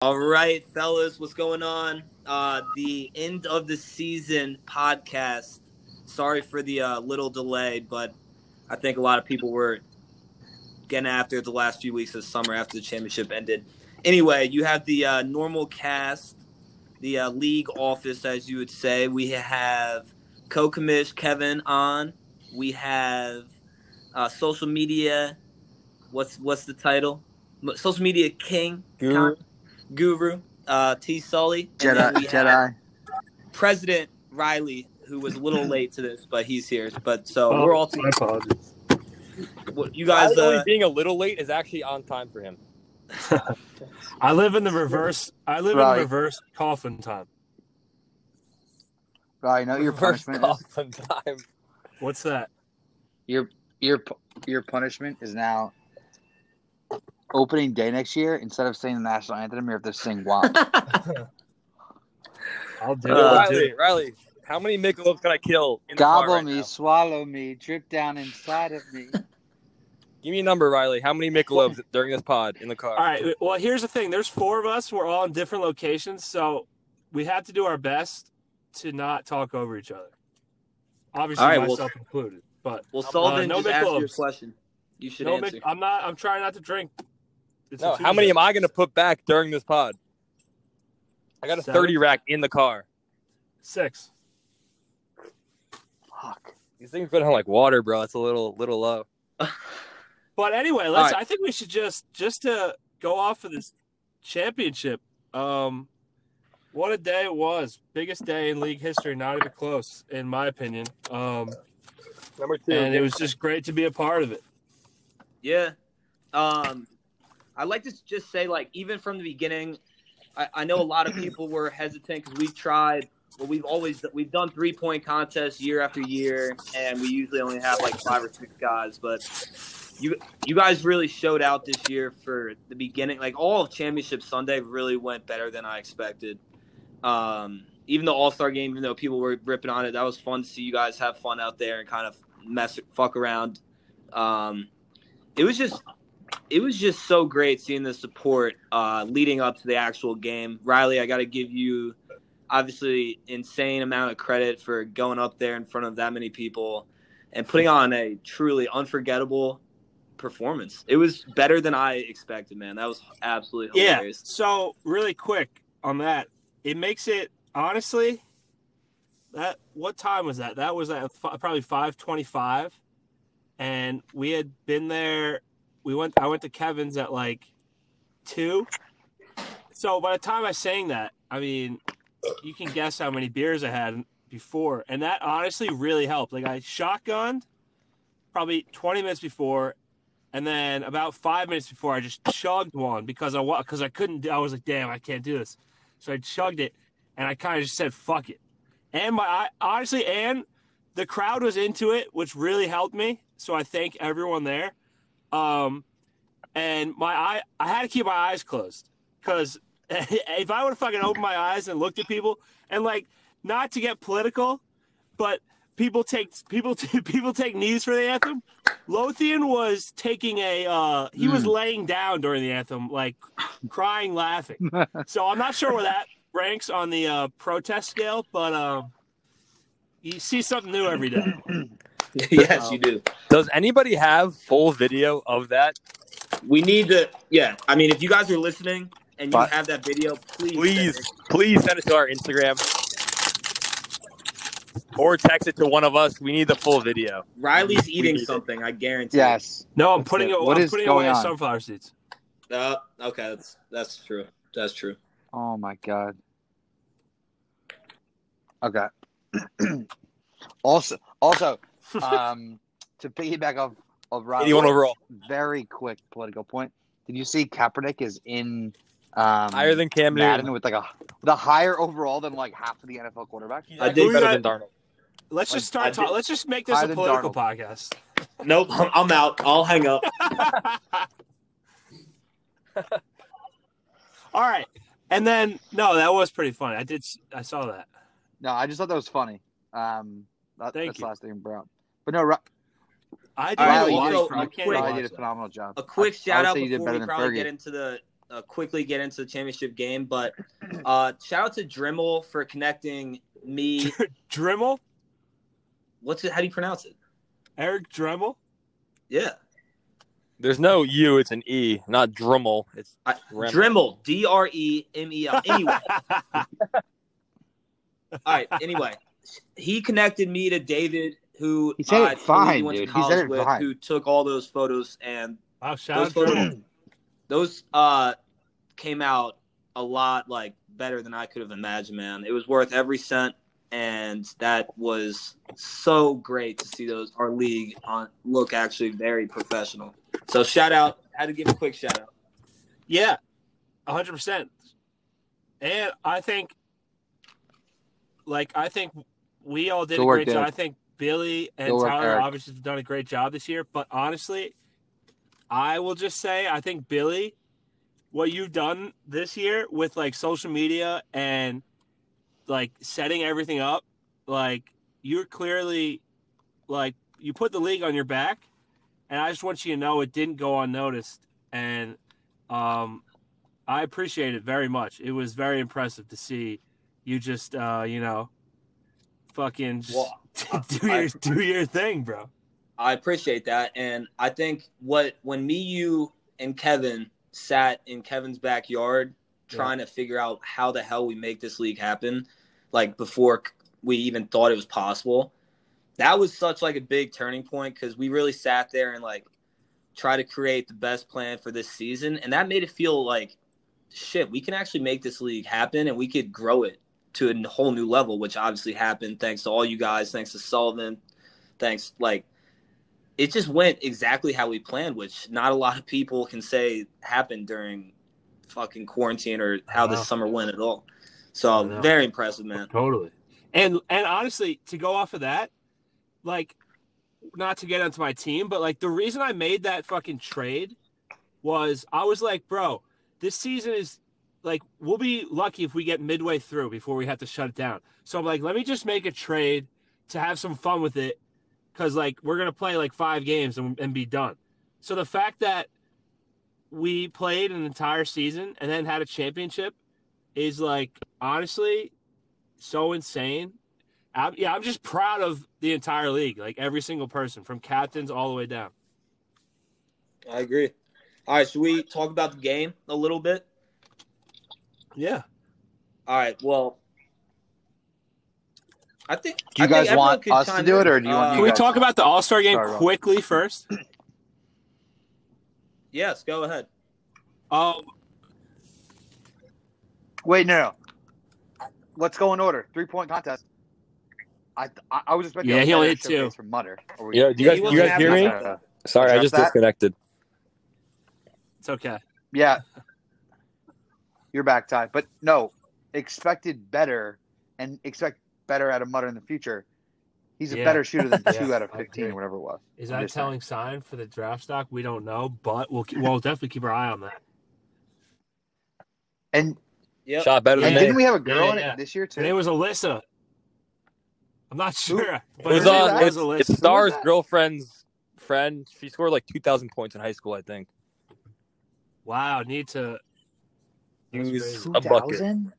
All right, fellas, what's going on? Uh, the end of the season podcast. Sorry for the uh, little delay, but I think a lot of people were getting after the last few weeks of summer after the championship ended. Anyway, you have the uh, normal cast, the uh, league office, as you would say. We have co-commish Kevin on. We have uh, social media. What's what's the title? Social media king. Guru. Guru, uh, T. Sully, Jedi. then Jedi. President Riley, who was a little late to this, but he's here. But so Oh, we're all my apologies. what- you guys. Uh, being a little late is actually on time for him. I live in the reverse. I live Right. in reverse coffin time. Right, you know your First punishment call is? time. What's that? Your your your punishment is now opening day next year. Instead of saying the national anthem, you have to sing WAP. I'll do Uh, it. I'll do Riley, it. Riley, how many Michelobs can I kill? In the car Gobble right me, now? swallow me, drip down inside of me. Give me a number, Riley. How many Michelobs during this pod in the car? All right. Well, here's the thing. There's four of us. We're all in different locations, so we have to do our best to not talk over each other. Obviously, All right, well- myself included. But well, Sullivan no just asked you a question. You should no, answer. Mick- I'm not. I'm trying not to drink. It's No, how many am I going to put back during this pod? I got a Seven? 30 rack in the car. Six. Fuck. These things go down like water, bro. It's a little little low. But anyway, let's. right. I think we should just just to go off of this championship. Um, what a day it was! Biggest day in league history. Not even close, in my opinion. Um, Number two. and it was just great to be a part of it. Yeah. Um, I'd like to just say, like, even from the beginning, I, I know a lot of people were hesitant because we've tried. but we've always we've done three point contests year after year, and we usually only have like five or six guys. But you you guys really showed out this year for the beginning. Like all of Championship Sunday really went better than I expected. Um, even the All Star game, even though people were ripping on it, that was fun to see you guys have fun out there and kind of mess fuck around. Um, it was just it was just so great seeing the support uh, leading up to the actual game. Riley, I got to give you obviously insane amount of credit for going up there in front of that many people and putting on a truly unforgettable performance. It was better than I expected, man. That was absolutely hilarious. Yeah. So really quick on that, it makes it honestly. That what time was that? That was at fi- probably five twenty-five, and we had been there. We went. I went to Kevin's at like two. So by the time I sang that, I mean, you can guess how many beers I had before, and that honestly really helped. Like I shotgunned probably twenty minutes before, and then about five minutes before, I just chugged one because I because I couldn't. I was like, "Damn, I can't do this." So I chugged it, and I kind of just said, "Fuck it." And my I, honestly, and the crowd was into it, which really helped me. So I thank everyone there. Um, and my eye, I had to keep my eyes closed because if I would have fucking opened my eyes and looked at people, and like, not to get political, but people take people people take knees for the anthem. Lothian was taking a uh he was Mm. laying down during the anthem, like crying, laughing. so I'm not sure where that ranks on the uh protest scale, but um you see something new every day. yes, you do. Does anybody have full video of that? We need to. Yeah, I mean, if you guys are listening and you But- have that video, please, send Please, it. please send it to our Instagram. Or text it to one of us. We need the full video. Riley's We eating need it. something. I guarantee. Yes. No, I'm That's putting it. it. What I'm is putting going away on? sunflower seeds. Uh, okay, that's that's true. That's true. Oh my god. Okay. also, also, um, to piggyback off of Rob, 81 overall. very quick political point. Did you see Kaepernick is in um, Higher than Cam Madden Newton. with like a the higher overall than like half of the NFL quarterbacks? He's I did- better than Darnold. Let's just start I talking. Let's just make this a political podcast. Nope, I'm, I'm out. I'll hang up. All right, and then no, that was pretty funny. I did. I saw that. No, I just thought that was funny. Um, that, Thank that's you. the last thing brought. But no, Ri- I did All right, not well, watch also, it. I a quick- watch did a phenomenal job. A quick I- I shout would out say did before better we than probably Fergie. get into the uh, quickly get into the championship game, but uh, shout out to Dremel for connecting me. Dremel, What's it? How do you pronounce it? Eric Dremel. Yeah, There's no U, it's an E, not Drummel. It's I, Dremel. Dremel. D R E M E L. Anyway, all right. Anyway, he connected me to David, who He said it I fine, he went dude. to He said college it with, fine. who took all those photos, and wow, shout those out photos, Dremel. those uh came out a lot like better than I could have imagined, man. It was worth every cent, and that was so great to see those our league on look actually very professional. So shout out, had to give a quick shout out. Yeah, hundred percent. And I think, like, I think we all did Good a work, great job. I think Billy and Good work, Tyler obviously have done a great job this year. But honestly, I will just say, I think Billy, what you've done this year with like social media and like setting everything up, like you're clearly like you put the league on your back, and I just want you to know it didn't go unnoticed. And um, I appreciate it very much. It was very impressive to see you just, uh, you know, fucking just Well, do I- your do your thing, bro. I appreciate that, and I think what when me, you, and Kevin sat in Kevin's backyard trying to figure out how the hell we make this league happen, like before we even thought it was possible. That was such like a big turning point because we really sat there and like try to create the best plan for this season, and that made it feel like shit. We can actually make this league happen, and we could grow it to a whole new level, which obviously happened thanks to all you guys, thanks to Sullivan, thanks like it just went exactly how we planned, which not a lot of people can say happened during fucking quarantine or how Wow. this summer went at all. So very impressive, man. Totally. And and honestly, to go off of that, like not to get onto my team, but like the reason I made that fucking trade was I was like, bro, this season is like we'll be lucky if we get midway through before we have to shut it down. So I'm like, let me just make a trade to have some fun with it cuz like we're to play like 5 games and, and be done. So the fact that we played an entire season and then had a championship is like honestly so insane. I'm, yeah, I'm just proud of the entire league, like every single person, from captains all the way down. I agree. All right, should we talk about the game a little bit? Yeah, All right. Well, I think. Do you I guys want us to do it, or do you want Uh, can we guys- talk about the All Star game Sorry, Rob. quickly first? Yes, go ahead. Um, Wait, no, no. Let's go in order. Three point contest. I I, I was expecting. Yeah, he only hit two. from Mutter. We- Yeah, do you guys, he you guys hear me? Sorry, I just that? disconnected. it's okay. Yeah. You're back, Ty. But no, expected better and expect better out of Mutter in the future. He's a Yeah. better shooter than Yeah, two out of 15 or whatever it was. Is that a just saying. telling sign for the draft stock? We don't know, but we'll we'll definitely keep our eye on that. And, Yep. Shot better and than didn't we have a girl Yeah, in yeah. it this year, too? And it was Alyssa. I'm not sure, but It was her on. that? It's, Alyssa. it's Star's that? girlfriend's friend. She scored like two thousand points in high school, I think. wow, need to. That's He's a bucket. 2000?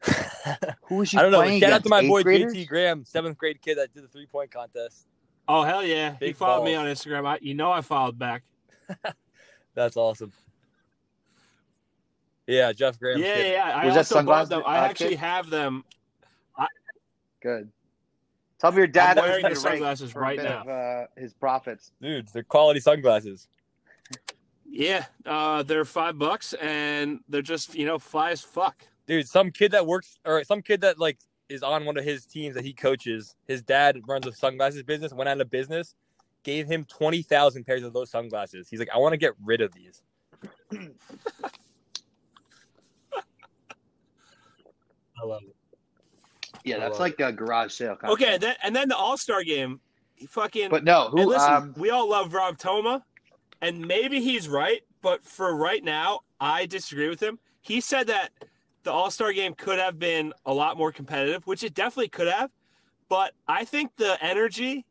Who was you I don't know. playing Shout out to my Eighth boy graders? JT Graham, seventh grade kid that did the three point contest. Oh hell yeah! he Big followed me on. Instagram. I, you know I followed back. That's awesome. Yeah, Jeff Graham. yeah, kid. yeah. I Was that also bought sunglasses, them. I uh, actually kid? have them. Good. Tell me your dad I'm that was wearing the sunglasses right now. Of, uh, his profits. Dudes, they're quality sunglasses. Yeah, uh, they're five bucks, and they're just you know fly as fuck. Dude, some kid that works or some kid that like is on one of his teams that he coaches. His dad runs a sunglasses business. Went out of business. Gave him twenty thousand pairs of those sunglasses. He's like, I want to get rid of these. I love it. Yeah, that's love like a garage sale. Kind Okay, Of thing. then, and then the All Star game. He fucking. But no, and who? listen, um, we all love Rob Toma, and maybe he's right, but for right now, I disagree with him. He said that the All Star game could have been a lot more competitive, which it definitely could have. But I think the energy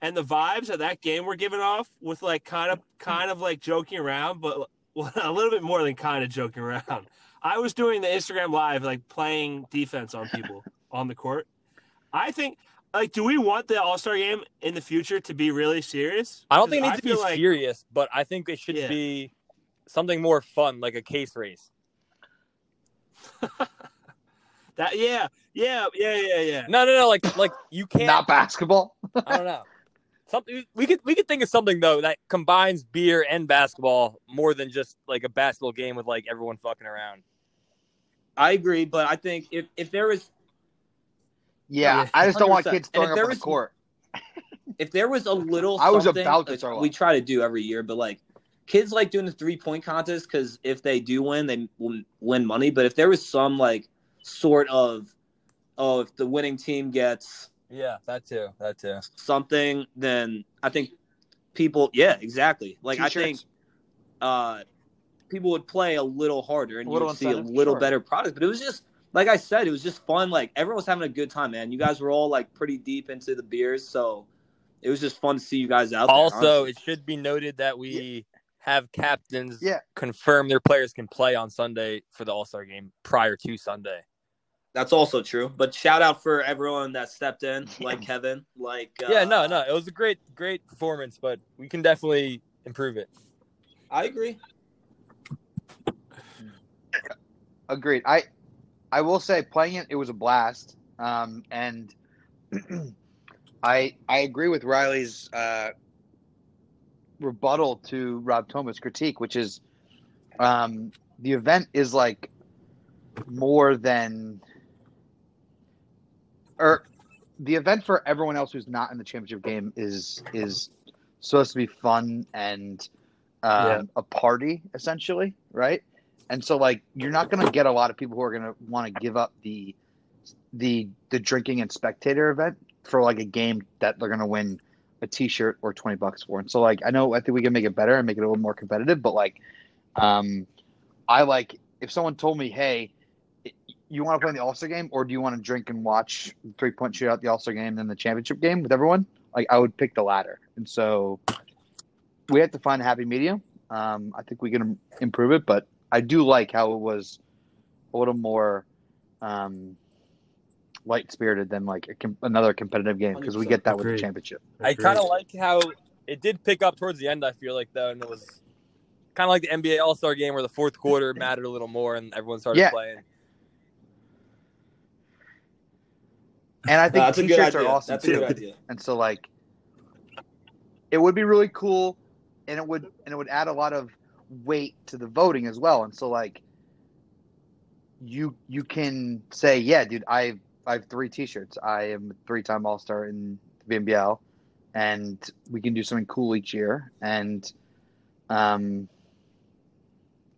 and the vibes of that game were given off with like kind of kind of like joking around, but a little bit more than kind of joking around. I was doing the Instagram live, like playing defense on people on the court. I think, like, do we want the All Star game in the future to be really serious? I don't think it needs to be feel like- serious, but I think it should Yeah. be something more fun, like a case race. That yeah, yeah, yeah, yeah, yeah. No, no, no. Like, like you can't. Not basketball. I don't know. Something we could we could think of something though that combines beer and basketball more than just like a basketball game with like everyone fucking around. I agree, but I think if if there was Yeah, Yeah, I just don't want kids And if throwing up there on the was- court. if there was a little I was about to which throw we up. try to do every year but like kids like doing the three point contest because if they do win they win money but if there was some like sort of oh if the winning team gets Yeah, that too. That too. something then i think people yeah exactly like i think uh people would play a little harder and you little would see a little sure. better product but it was just like i said it was just fun like everyone was having a good time man you guys were all like pretty deep into the beers so it was just fun to see you guys out there, Also, honestly. it should be noted that we have captains Yeah. confirm their players can play on Sunday for the All Star game prior to Sunday. That's also true. But shout out for everyone that stepped in, like Kevin, like uh, yeah, no, no, it was a great, great performance, but we can definitely improve it. I agree. Agreed. I I will say playing it, it was a blast. Um, and I I agree with Riley's uh, rebuttal to Rob Thomas' critique, which is um, the event is like more than or the event for everyone else who's not in the championship game is is supposed to be fun and um, Yeah. a party essentially, right? And so like you're not going to get a lot of people who are going to want to give up the the the drinking and spectator event for like a game that they're going to win a t-shirt or 20 bucks for. And so like I know I think we can make it better and make it a little more competitive, but like um I like if someone told me, "Hey, you want to play in the All-Star game or do you want to drink and watch three-point shootout the All-Star game then the championship game with everyone?" Like I would pick the latter. And so we have to find a happy medium. Um, I think we can improve it, but I do like how it was a little more um, light spirited than like a com- another competitive game because we get that with the Agreed. championship. I kind of like how it did pick up towards the end. I feel like though, and it was kind of like the NBA All Star game where the fourth quarter mattered a little more and everyone started Yeah. playing. And I think that's a good t-shirts are awesome That's a too. good idea. And so like it would be really cool and it would and it would add a lot of weight to the voting as well. And so like you you can say, yeah, dude, I I have three t-shirts. I am a three-time All-Star in the BNBL and we can do something cool each year and um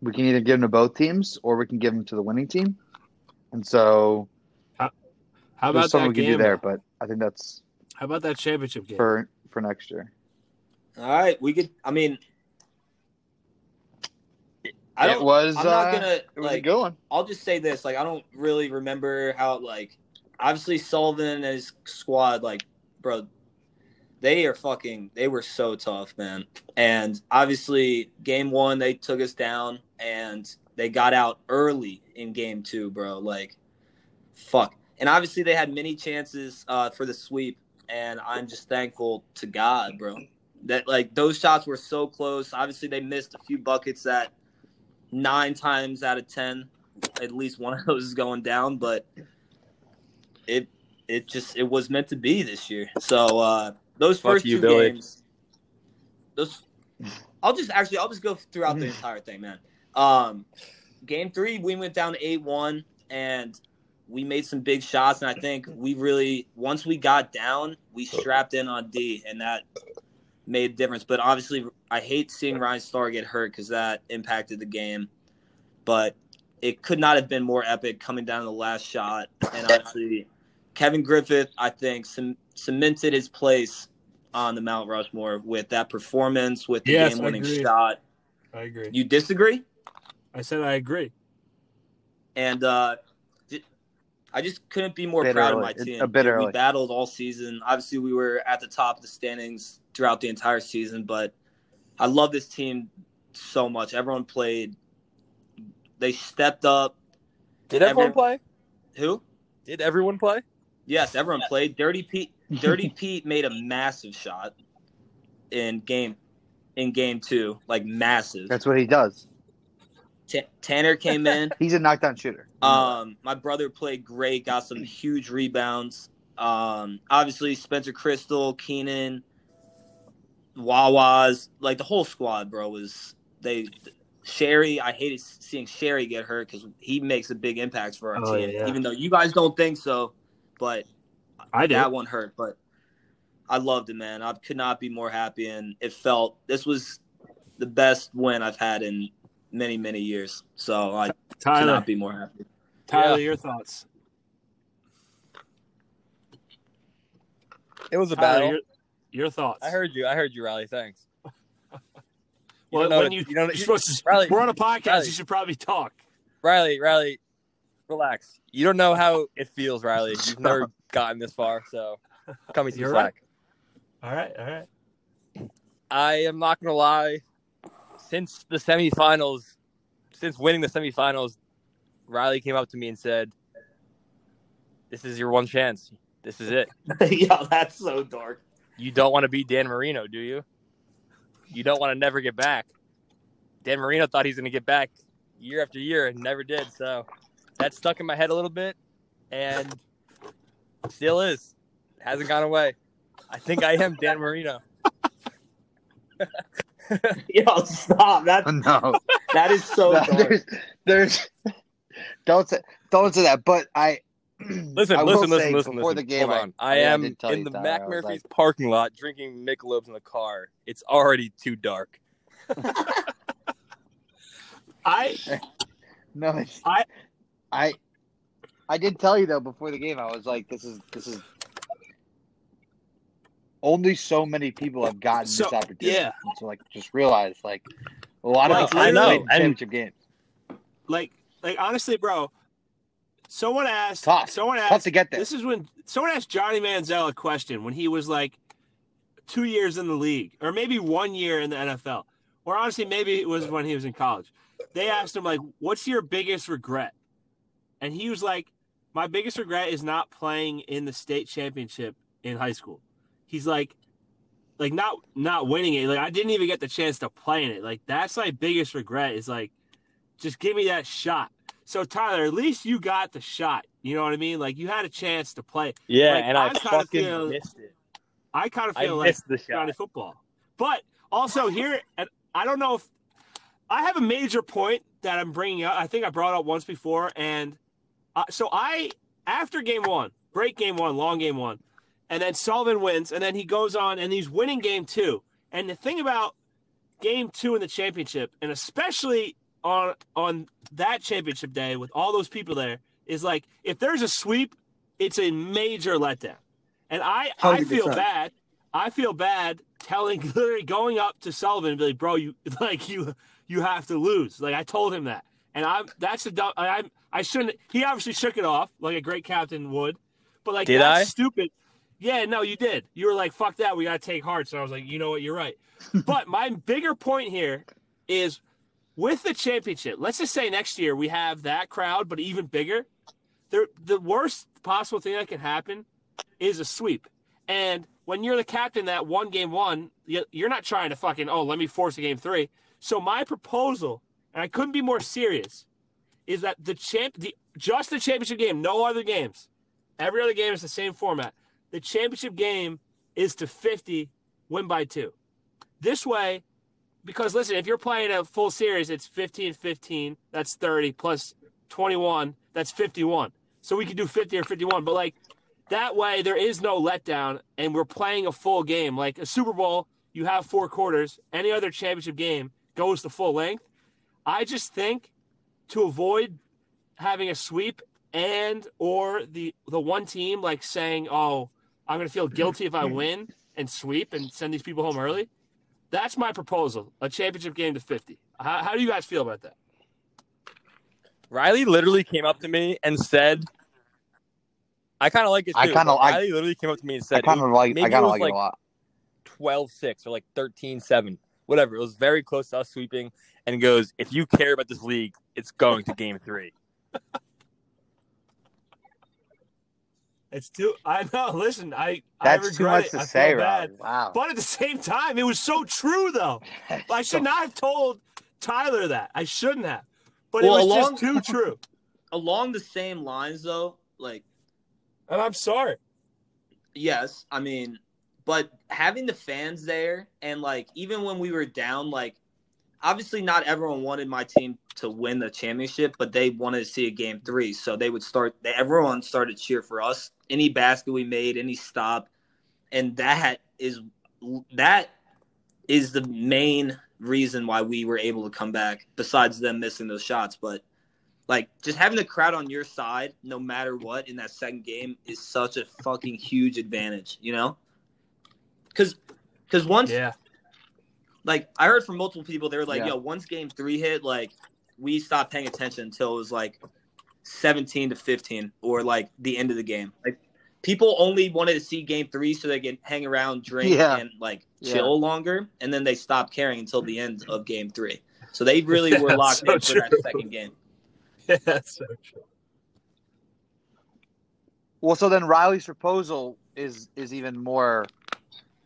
we can either give them to both teams or we can give them to the winning team. And so How there's about something that we can do there, but I think that's How about that championship game? for for next year. All right, we could. I mean, I it don't. was. I'm not uh, gonna It was a like. good one. I'll just say this: like, I don't really remember how like. Obviously, Sullivan and his squad, like, bro, they are fucking. They were so tough, man. And obviously, game one they took us down, and they got out early in game two, bro. Like, fuck. And obviously, they had many chances uh, for the sweep, and I'm just thankful to God, bro. That like those shots were so close. Obviously, they missed a few buckets that nine times out of ten, at least one of those is going down. But it it just it was meant to be this year. So uh those Fuck first you, two Billy. games, those I'll just actually I'll just go throughout the entire thing, man. Um, game three, we went down eight one, and we made some big shots. And I think we really once we got down, we strapped in on D, and that made a difference. But obviously, I hate seeing Ryan Starr get hurt because that impacted the game. But it could not have been more epic coming down to the last shot, and obviously, Kevin Griffith, I think, cemented his place on the Mount Rushmore with that performance, with the Yes, game-winning shot. I agree. You disagree? I said I agree. And uh, j- I just couldn't be more proud early. of my It's team. a bit We battled all season. Obviously, we were at the top of the standings throughout the entire season, but I love this team so much. Everyone played. They stepped up. Did everyone Every- play? Who? Did everyone play? Yes, everyone played. Dirty Pete. Dirty Pete made a massive shot in game in game two, like massive. That's what he does. Ta Tanner came in. He's a knockdown shooter. Um, my brother played great, got some huge rebounds. Um, obviously Spencer Crystal, Keenan, Wawas, like the whole squad, bro, was they. Sherry, I hated seeing Sherry get hurt because he makes a big impact for our Oh, team. yeah. Even though you guys don't think so, but I did. that one hurt. But I loved it, man. I could not be more happy, and it felt this was the best win I've had in many, many years. So I Tyler, cannot be more happy. Tyler, Yeah. your thoughts? It was a Tyler, battle. Your, your thoughts. I heard you. I heard you, Riley. Thanks. Well, don't when you, you don't- you're supposed to, Riley, we're on a podcast. Riley. You should probably talk. Riley, Riley, relax. You don't know how it feels, Riley. You've never gotten this far, so cut me some You're slack. All right, all right. I am not gonna lie. Since the semifinals, since winning the semifinals, Riley came up to me and said, "This is your one chance. This is it. yeah, that's so dark. You don't want to be Dan Marino, do you? You don't want to never get back." Dan Marino thought he's gonna get back year after year and never did. So that stuck in my head a little bit, and still is. Hasn't gone away. I think I am Dan Marino. Yo, stop. That No, that is so No, dark. there's, there's, don't say, don't say that. But I Listen, I listen, listen, listen, Before listen. the game, Hold on. I, yeah, I am in the Tyler, Mac I Murphy's like- parking lot drinking Michelob's in the car. It's already too dark. I no, it's, I- I, I did tell you though before the game. I was like, this is this is only so many people have gotten So, this opportunity. yeah. And so like, just realize like a lot Like, of people I know, played and- championship games. like like honestly, bro. Someone asked. Tough. Someone Tough asked. to get there. This is when someone asked Johnny Manziel a question when he was like two years in the league, or maybe one year in the NFL, or honestly, maybe it was when he was in college. They asked him like, "What's your biggest regret?" And he was like, "My biggest regret is not playing in the state championship in high school." He's like, like not not winning it. Like I didn't even get the chance to play in it. Like that's my biggest regret. Is like, just give me that shot. So Tyler, at least you got the shot. You know what I mean? Like you had a chance to play. Yeah, Like, and I kinda fucking feel- missed it. I kind of I feel like missed the shot. football. But also here, and I don't know if I have a major point that I'm bringing up. I think I brought up once before, and uh, so I after game one, great game one, long game one, and then Sullivan wins, and then he goes on and he's winning game two. And the thing about game two in the championship, and especially on on that championship day with all those people there, is like if there's a sweep, it's a major letdown. And I I feel bad. I feel bad telling literally going up to Sullivan and be like, bro, you like you you have to lose. Like I told him that. And I'm that's the dumb I I shouldn't he obviously shook it off like a great captain would. But like Did that's I? stupid. Yeah, no, you did. You were like, fuck that, we gotta take hearts. And I was like, you know what, you're right. but my bigger point here is with the championship, let's just say next year we have that crowd, but even bigger. The the worst possible thing that can happen is a sweep. And when you're the captain that one game one, you- you're not trying to fucking oh let me force a game three. So my proposal, and I couldn't be more serious, is that the champ the just the championship game, no other games. Every other game is the same format. The championship game is to 50, win by two. This way, because listen, if you're playing a full series, it's 15 15, that's 30, plus 21, that's 51. So we could do 50 or 51. But like that way, there is no letdown, and we're playing a full game. Like a Super Bowl, you have four quarters. Any other championship game goes the full length. I just think to avoid having a sweep and or the the one team like saying, "Oh, I'm going to feel guilty if I win and sweep and send these people home early." That's my proposal: a championship game to 50. How, how do you guys feel about that? Riley literally came up to me and said, "I kind of like it too." I kinda but like- Riley literally came up to me and said, I said, kind of like maybe I it kind of was like, it a lot. 12-6 or like 13-7, whatever. It was very close to us sweeping, and goes, "If you care about this league, it's going to Game Three. It's too. I know. Listen, I That's I too regret much it. to I say, feel. Rob. Wow. But at the same time, it was so true, though. I should not have told Tyler that. I shouldn't have. But Well, it was along- just too true. Along the same lines, though, like And I'm sorry. yes, I mean, but having the fans there and like even when we were down, like obviously not everyone wanted my team to win the championship, but they wanted to see a game three, so they would start. Everyone started to cheer for us. Any basket we made, any stop, and that is that is the main reason why we were able to come back. Besides them missing those shots, but like just having the crowd on your side, no matter what, in that second game is such a fucking huge advantage. You know, because because once Yeah. like I heard from multiple people, they were like, Yeah. "Yo, once game three hit, like we stopped paying attention until it was like seventeen to fifteen, or like the end of the game. Like people only wanted to see game three so they can hang around, drink, Yeah. and like Yeah. chill longer, and then they stopped caring until the end of game three. So they really were Yeah, locked so in for that second game. Yeah, that's so true. Well, so then Riley's proposal is is even more,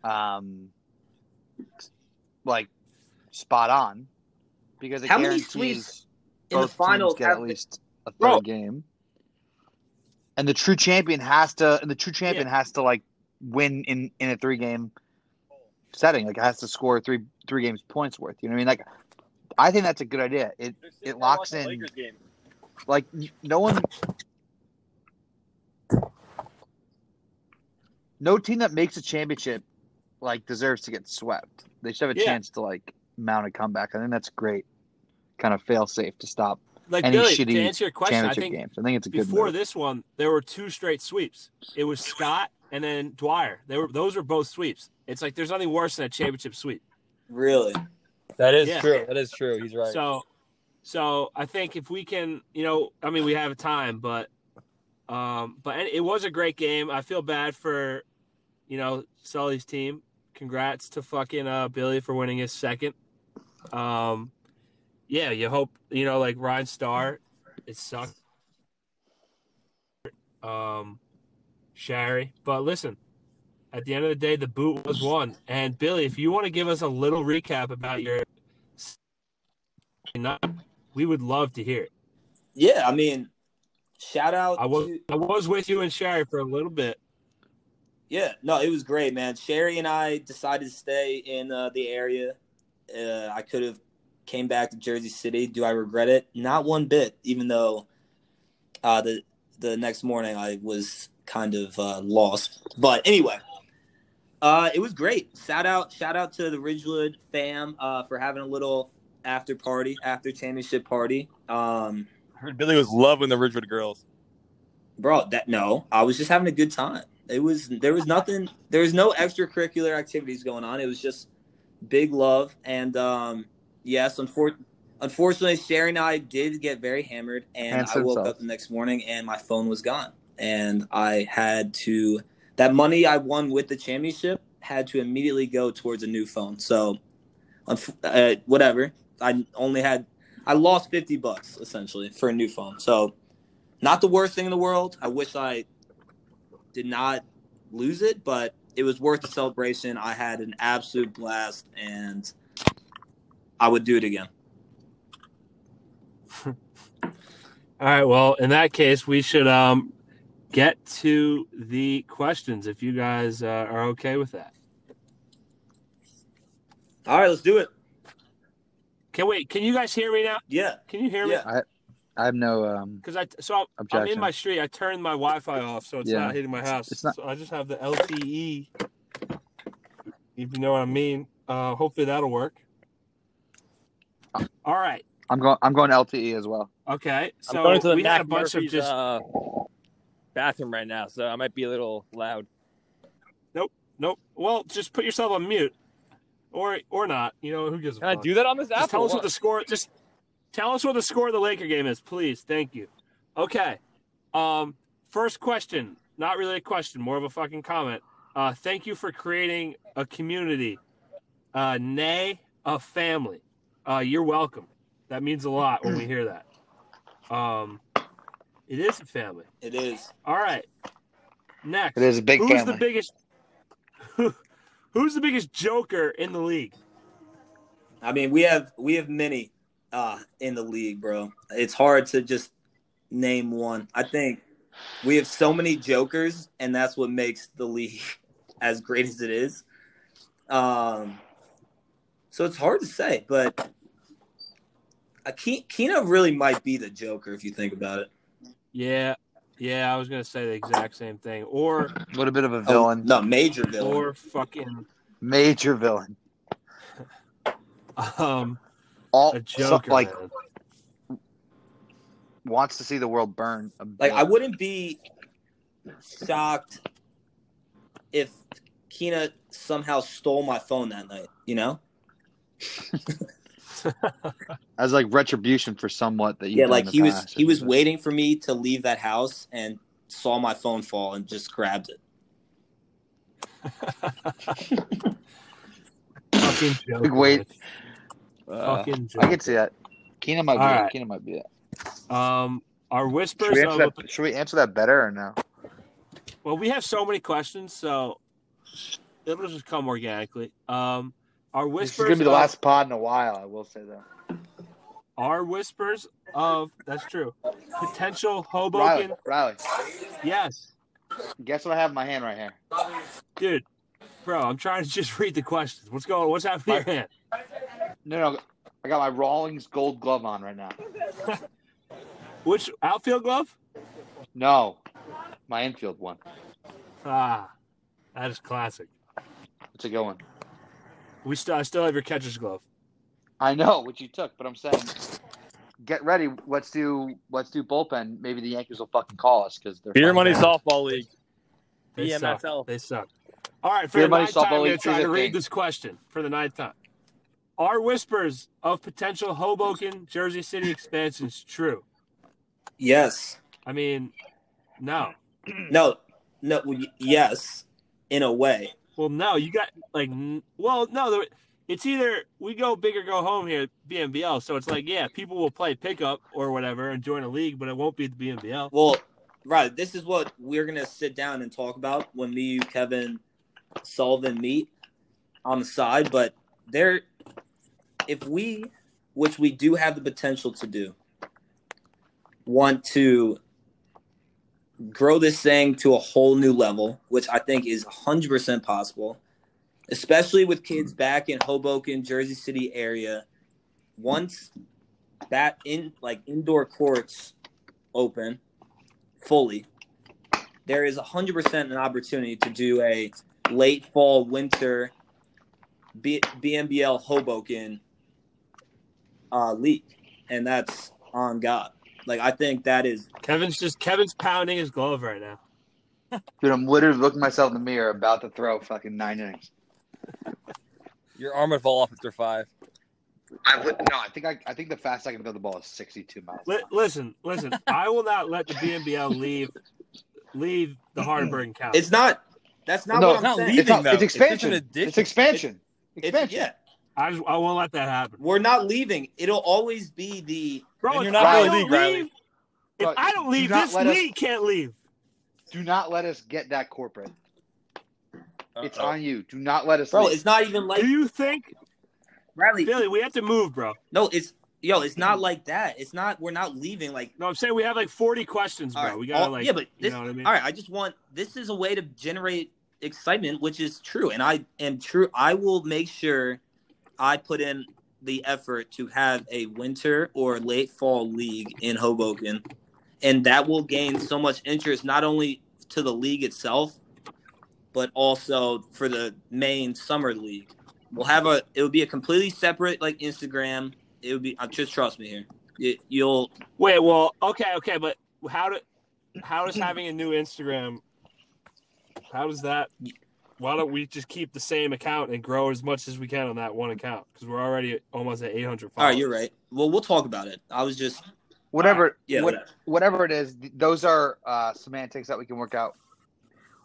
um, like spot on, because it How many guarantees sweeps in the both finals teams get at have- least a third Bro. game, and the true champion has to, and the true champion has to like win in in a three game setting, like it has to score three three games points worth. You know what I mean? Like, I think that's a good idea. It it locks in like no one no team that makes a championship like deserves to get swept they should have a Yeah. chance to like mount a comeback i think that's great kind of fail safe to stop Like any Billy, shitty to answer your question, I think games i think it's a good before move. this one, there were two straight sweeps. It was Scott and then Dwyer. They were those were both sweeps. It's like there's nothing worse than a championship sweep. Really, That is Yeah. true. That is true. He's right. So, so I think if we can, you know, I mean, we have time, but, um, but it was a great game. I feel bad for, you know, Sully's team. Congrats to fucking uh, Billy for winning his second. Um, yeah, you hope you know, like Ryan Starr, it sucked. Um, Sherry, but listen, at the end of the day, the boot was won. And Billy, if you want to give us a little recap about your we would love to hear it. yeah. I mean, shout out. I was to- I was with you and Sherry for a little bit. Yeah, no, it was great, man. Sherry and I decided to stay in uh, the area. Uh, I could have came back to Jersey City. Do I regret it? Not one bit. Even though uh, the the next morning I was kind of uh, lost. But anyway, uh, it was great. Shout out, shout out to the Ridgewood fam uh, for having a little after party, after championship party. Um, I heard Billy was loving the Ridgewood girls. bro that no i was just having a good time it was there was nothing there was no extracurricular activities going on it was just big love and um yes unfor- unfortunately sherry and i did get very hammered and i woke up the next morning and my phone was gone. And i had to that money i won with the championship had to immediately go towards a new phone. So unf- uh, whatever. I only had i lost 50 bucks essentially for a new phone. So not the worst thing in the world. I wish I did not lose it, but it was worth the celebration. I had an absolute blast, and I would do it again. All right. Well, in that case, we should um get to the questions if you guys uh, are okay with that. All right, let's do it. Can wait? Can you guys hear me now? Yeah, Can you hear me? yeah. i have no um Because I so I'm, I'm in my street. I turned my Wi-Fi off, so it's Yeah. not hitting my house. It's not- So I just have the LTE. If you know what I mean. Uh, hopefully that'll work. All right. i'm going i'm going lte as well Okay. I'm So going to the we had a bunch Murphy's, of just uh, bathroom right now, so I might be a little loud. nope. Nope. Well, just put yourself on mute, or or not. You know who gives a Can I do that on this app? Just tell or us what the score. Just tell us what the score of the Laker game is, please. Thank you. Okay. Um, first question. Not really a question, more of a fucking comment. Uh, thank you for creating a community, uh, nay, a family. Uh, you're welcome. That means a lot when we hear that. Um, it is a family. It is. All right. Next, It is a big who's family. the biggest? who's the biggest joker in the league? I mean, we have we have many uh, in the league, bro. It's hard to just name one. I think we have so many jokers, and that's what makes the league as great as it is. Um, so it's hard to say, but uh, Ke- Keena really might be the Joker if you think about it. Yeah, yeah. I was gonna say the exact same thing. Or A little bit of a Oh, villain, no, major villain. or fucking major villain. um All a so- joker. like man. wants to see the world burn. a Like. I wouldn't be shocked if Keena somehow stole my phone that night. You know? as like retribution for somewhat that you Yeah, like he was he was waiting for me to leave that house and saw my phone fall and just grabbed it. fucking joker. wait. man. Uh, fucking I can see that. Keena might be. All it. right. Keena might be it. Um, our Should whispers we, of that, should we answer that better or no? well, we have so many questions, so it'll just come organically. Um, our This is gonna be the last pod in a while. I will say that. our whispers of that's true. Potential Riley, Hoboken. Riley, Yes, guess what I have in my hand right here? dude, bro. I'm trying to just read the questions. What's going? What's happening in your hand? No, no, I got my Rawlings gold glove on right now. Which outfield glove? No, my infield one. Ah, that is classic. What's it going? We still, I still have your catcher's glove. I know what you took, but I'm saying, get ready. Let's do let's do bullpen. Maybe the Yankees will fucking call us because they're Beer Money bad. Softball League. They suck. BMSL. They suck. All right, for Beer the money ninth time, softball I'm going to league try to read thing. this question for the ninth time. Are whispers of potential Hoboken, Jersey City expansions true? Yes. I mean, no. No. No. Yes. In a way. Well, no, you got like, well, no, it's either we go big or go home here at BNBL. So it's like, yeah, people will play pickup or whatever and join a league, but it won't be the BNBL. Well, right. This is what we're gonna sit down and talk about when me, you, Kevin, Sullivan meet on the side. But there, if we, which we do have the potential to do, want to grow this thing to a whole new level, which I think is 100% possible, especially with kids back in Hoboken, Jersey City area. Once that in like indoor courts open fully, there is 100% an opportunity to do a late fall, winter B- BNBL Hoboken uh, league. And that's on God. Like, I think that is Kevin's just, Kevin's pounding his glove right now. Dude, I'm literally looking myself in the mirror, about to throw fucking nine innings. Your arm would fall off after five. I would, no, I think I, I think the fastest I can throw the ball is 62 miles. Li- listen, listen. I will not let the BNBL leave leave the Hardenberg County. It's not. That's not No, what it's I'm not saying. leaving, It's, not, though. it's It's just expansion. addition. It's expansion. It's- Expansion. yeah, I, just, I won't let that happen, we're not leaving. It'll always be the. Bro. And if you're not I for the don't Riley. leave, if Bro, I don't leave, not this let us- can't leave. Do not let us get that corporate. It's Uh-oh. on you. Do not let us. Bro, leave. it's not even like Do you think, Bradley. Billy? We have to move, bro. No, it's yo. It's not like that. It's not. We're not leaving. Like, No, I'm saying we have like 40 questions, bro. all right, we gotta all- like, yeah, but you know what I mean? All right, I just want. This is a way to generate excitement, which is true, and I am true. I will make sure I put in the effort to have a winter or late fall league in Hoboken, and that will gain so much interest not only to the league itself, but also for the main summer league. We'll have a. It would be a completely separate like Instagram. It would be. uh, Just trust me here. It, you'll. Wait, well, okay, okay, but how do how does having a new Instagram? How does that? Why don't we just keep the same account and grow as much as we can on that one account? Because we're already almost at 800 followers. All right, you're right. Well, we'll talk about it. I was just. whatever. Yeah. what- whatever. whatever it is, those are uh, semantics that we can work out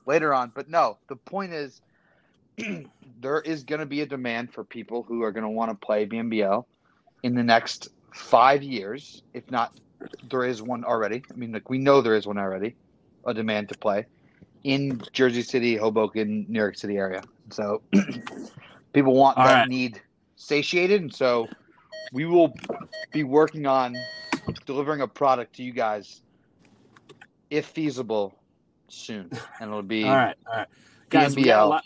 later on. But no, the point is, there is going to be a demand for people who are going to want to play BNBL, in the next five years, if not there is one already. I mean, like we know there is one already, a demand to play in Jersey City, Hoboken, New York City area. So people want All that right. need satiated, and so we will be working on delivering a product to you guys, if feasible, soon, and it'll be All right, all right, guys. We got, a lot,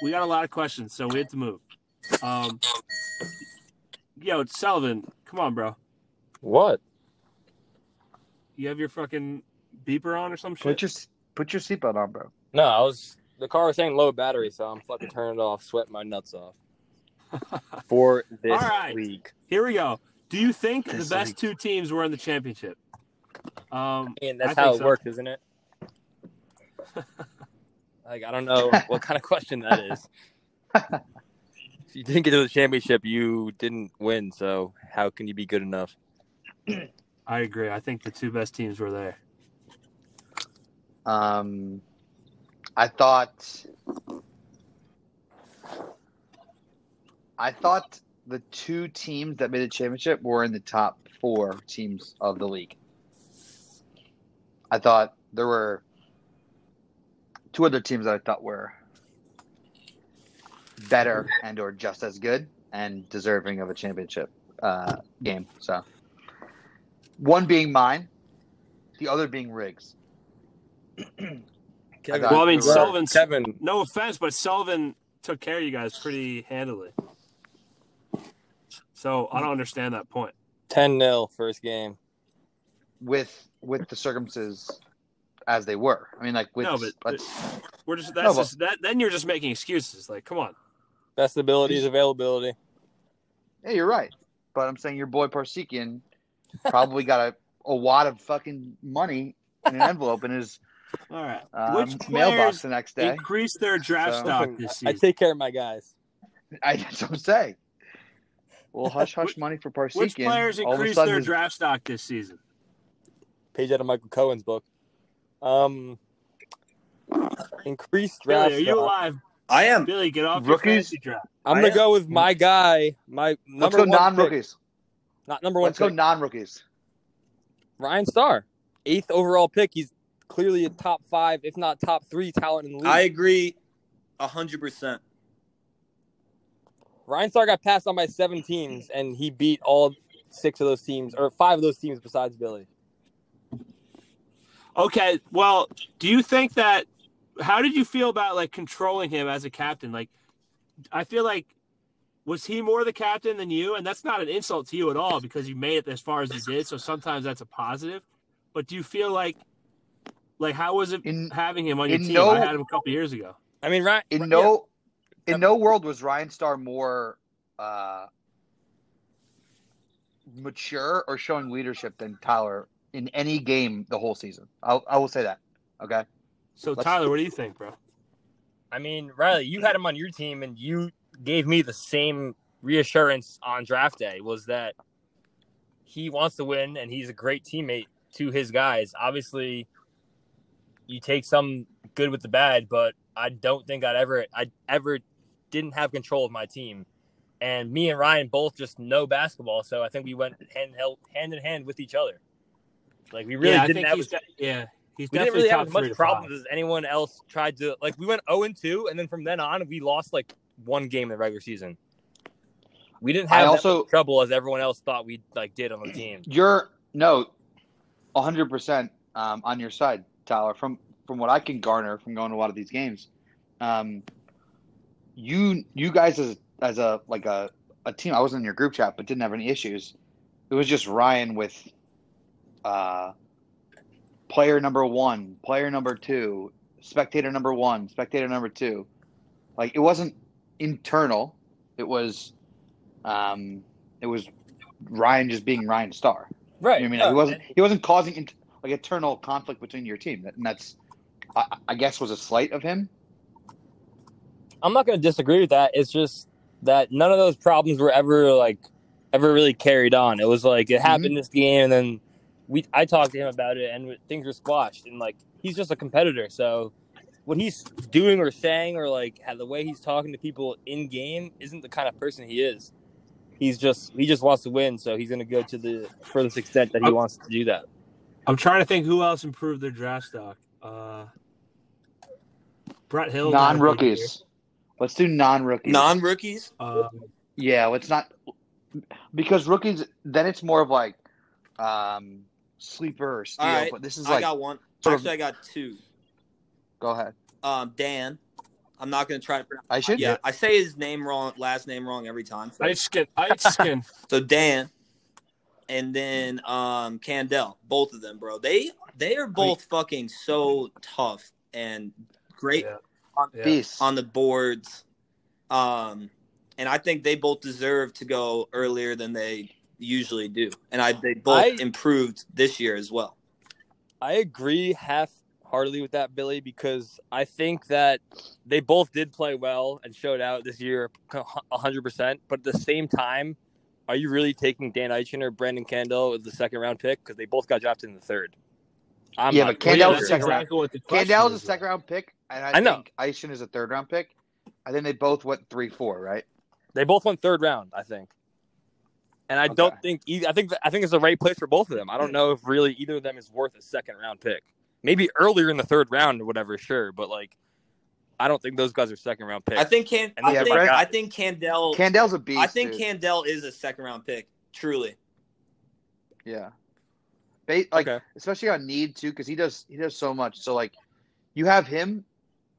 we got a lot of questions, so we have to move. Um, yo, Sullivan, come on, bro. What? You have your fucking beeper on or some shit? put your put your seatbelt on, bro. No, I was the car was saying low battery, so I'm fucking turning it off, sweating my nuts off for this All right. week. Here we go. Do you think the best week. two teams were in the championship? Um, And that's I how it so. works, isn't it? like I don't know what kind of question that is. if you didn't get to the championship, you didn't win. So how can you be good enough? I agree. I think the two best teams were there. Um, I thought, I thought the two teams that made the championship were in the top four teams of the league. I thought there were two other teams that I thought were better and or just as good and deserving of a championship uh, game. So, one being mine, the other being Riggs. Kevin, thought Well, I mean, there were- Sullivan's Kevin, no offense, but Sullivan took care of you guys pretty handily. So I don't understand that point. 10 0 first game. with with the circumstances as they were. I mean, like with No, but- but We're just No, that's but- just that. Then you're just making excuses. Like, come on. Best ability is availability. yeah, you're right. But I'm saying your boy Parsekian probably got a, a wad of fucking money in an envelope in his All right. um, Which mailbox players the next day. increased their draft So- stock this this I take care of my guys. I, that's what I'm saying. Well, hush hush money for Parsekian. Which players all of a increased their his- draft stock this season? Page out of Michael Cohen's book. Um, increased Billy, draft. are you stock. alive? I am. Billy, get off Rookies? fantasy draft. I'm I gonna am. go with my guy. My number Let's number go one non pick. rookies. Not number one. Let's go non rookies. Ryan Starr, eighth overall pick. He's clearly a top five, if not top three talent in the league. I agree, hundred percent. Ryan Starr got passed on by seven teams, and he beat all six of those teams, or five of those teams besides Billy. Okay, well, do you think that? How did you feel about like controlling him as a captain? Like, I feel like was he more the captain than you? And that's not an insult to you at all because you made it as far as you did. So sometimes that's a positive. But do you feel like, like, how was it In- having him on your team? no- I had him a couple years ago. I mean, Ryan. In yeah, no Yeah. in no world was Ryan Starr more uh, mature or showing leadership than Tyler in any game the whole season. I'll, I will say that. Okay. So Let's- Tyler, what do you think, bro? I mean, Riley, you had him on your team, and you gave me the same reassurance on draft day. Was that he wants to win, and he's a great teammate to his guys. Obviously, you take some good with the bad, but I don't think I'd ever, I ever didn't have control of my team. And me and Ryan both just know basketball, so I think we went hand held, hand in hand with each other. Like we really yeah, I didn't think have he's yeah, he's we didn't really have as much problems as anyone else tried to like we went 0 and 2 and then from then on we lost like one game in the regular season we didn't have also- trouble as everyone else thought we like did on the team You're no, hundred percent um, on your side, Tyler. From from what I can garner from going to a lot of these games, um, you you guys as as a like a a team. I wasn't in your group chat, but didn't have any issues. It was just Ryan with uh, player number one, player number two, spectator number one, spectator number two. Like it wasn't internal. It was, um, it was Ryan just being Ryan Starr. right I mean, he wasn't he wasn't causing like eternal conflict between your team, and that's I, I guess was a slight of him. i'm not going to disagree with that it's just that none of those problems were ever like ever really carried on it was like it happened mm-hmm. this game and then we i talked to him about it and things were squashed and like he's just a competitor so what he's doing or saying or like the way he's talking to people in game isn't the kind of person he is He's just he just wants to win, so he's going to go to the furthest extent that he Oh. wants to do that. I'm trying to think who else improved their draft stock. Uh, Brett Hill. Non rookies. Let's do non rookies. Non rookies. Um, Yeah, let's not because rookies. Then it's more of like um sleeper or steal. All right, But this is like I got one. sort of- Actually, I got two. go ahead. Um, Dan. I'm not going to try to pronounce. I should. Yeah, I say his name wrong, last name wrong every time. So, ice skin. Ice skin. so Dan, and then um Candell, both of them, bro. They they are both fucking so tough and great Yeah. on, Yeah. On the boards. Um, and I think they both deserve to go earlier than they usually do. And I they both I- improved this year as well. I agree half heartedly with that, Billy, because I think that they both did play well and showed out this year 100%. But at the same time, are you really taking Dan Eichen or Brandon Candell as the second round pick? Because they both got drafted in the third. I'm Yeah, but Well, Candell's yeah, a second round. exactly the Candell's a second round pick, and I, I know. think Aishin is a third round pick. I think they both went three four, right? They both went third round, I think. And I don't think either, I think I think it's the right place for both of them. I don't know if really either of them is worth a second round pick. Maybe earlier in the third round or whatever, sure, but like I don't think those guys are second round picks. I think Can I yeah, think Brent- I think Candell Candell's a beast. I think dude. Candell is a second round pick. Truly. Yeah. Ba- like Okay. especially on need too, because he does he does so much. So like, you have him,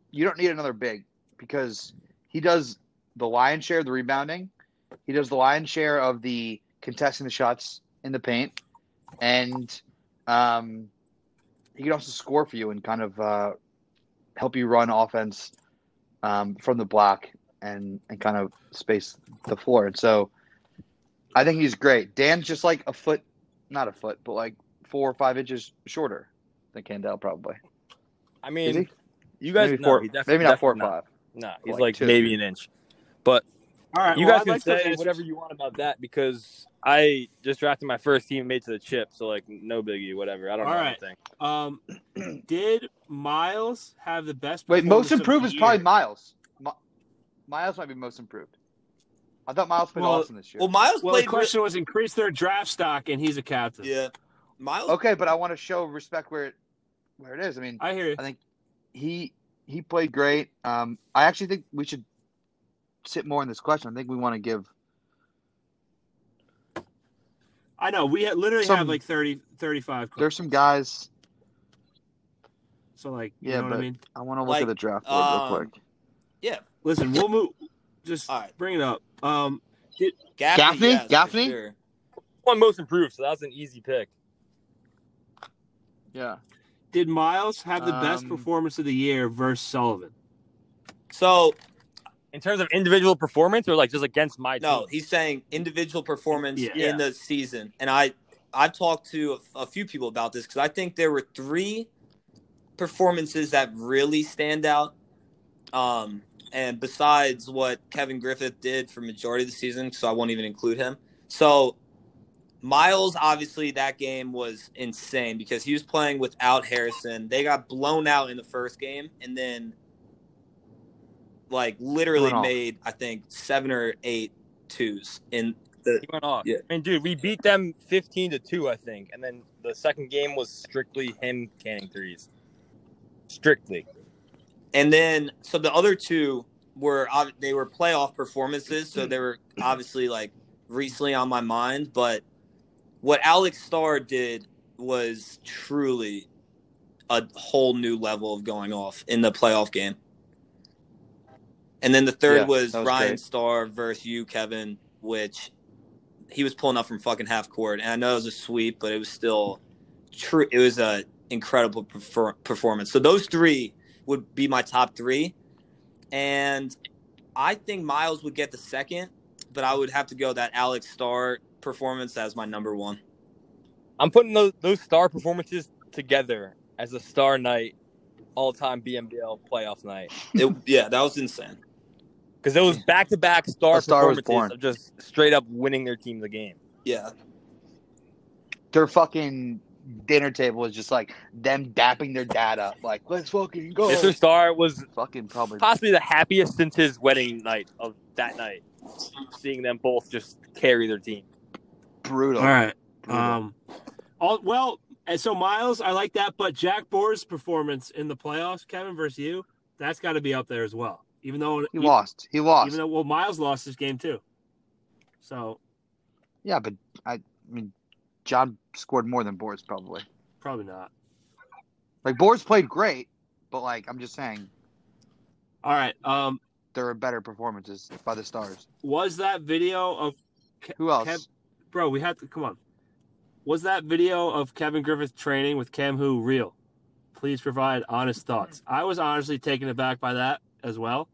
you don't need another big because he does the lion's share of the rebounding, he does the lion's share of the contesting the shots in the paint, and um, he can also score for you and kind of uh, help you run offense um, from the block and and kind of space the floor. And so, I think he's great. Dan's just like a foot not a foot, but like four or five inches shorter than Candell, probably. I mean, you guys maybe no, four, maybe not four or definitely five. No, he's Like like, maybe an inch. But All right, you well, guys I'd can like say whatever you want about that because I just drafted my first team made to the chip, so like no biggie, whatever. I don't All know right. anything. Um, did Miles have the best? Wait, most improved the is probably? Miles. Mi- Miles might be most improved. I thought Miles played Well- awesome this year. Well, Miles Well, the played. question was increase their draft stock, and he's a captain. yeah, Miles. okay, but I want to show respect where it where it is. I mean, I hear you. I think he he played great. Um, I actually think we should sit more in this question. I think we want to give. I know we ha- literally Some- have like 30, 35 There's some guys. So like, you Yeah, know what I but- mean? I want to look Like, at the draft board um, real quick. Yeah. Listen, we'll move. Just All right. bring it up. Um, Gaffney. Gaffney? yes, Gaffney? sure. One most improved, so that was an easy pick. Yeah. did Miles have the best Um, performance of the year versus Sullivan? So In terms of individual performance, or like just against my team. no, he's saying individual performance Yeah. in the season, and I I've talked to a, a few people about this because I think there were three performances that really stand out. Um, and besides what Kevin Griffith did for majority of the season, so I won't even include him. So Miles, obviously, that game was insane because he was playing without Harrison. They got blown out in the first game, and then like literally made I think seven or eight twos in the He went off. Yeah. I mean, dude, we beat them fifteen to two, I think, and then the second game was strictly him canning threes. Strictly. And then, so the other two were they were playoff performances, so they were obviously like recently on my mind. But what Alex Starr did was truly a whole new level of going off in the playoff game. And then the third Yeah, was, was Ryan great. Starr versus you, Kevin, which he was pulling up from fucking half court, and I know it was a sweep, but it was still true. It was a incredible perfor- performance. So those three would be my top three, and I think Miles would get the second, but I would have to go that Alex Starr performance as my number one. I'm putting those those star performances together as a star night, all time BNBL playoff night. It, yeah, that was insane. Because it was back to back star A star was performances born. of just straight up winning their team the game. Yeah, They're fucking dinner table is just like them dapping their dad up, like let's fucking go. Mr. Starr was fucking probably possibly the happiest since his wedding night of that night. Seeing them both just carry their team. brutal. All right. brutal. Um, all well, and so Miles, I like that, but Jack Bohr's performance in the playoffs, Kevin versus you, that's got to be up there as well. Even though he lost. He lost. Even though well, Miles lost this game too. So yeah, but I, I mean, John scored more than Boards probably. probably not. Like Boards played great, but like I'm just saying, All right. Um, there are better performances by the Stars. was that video of Who else? Kev- bro? We had to come on. Was that video of Kevin Griffith training with Cam Who real? Please provide honest thoughts. I was honestly taken aback by that as well.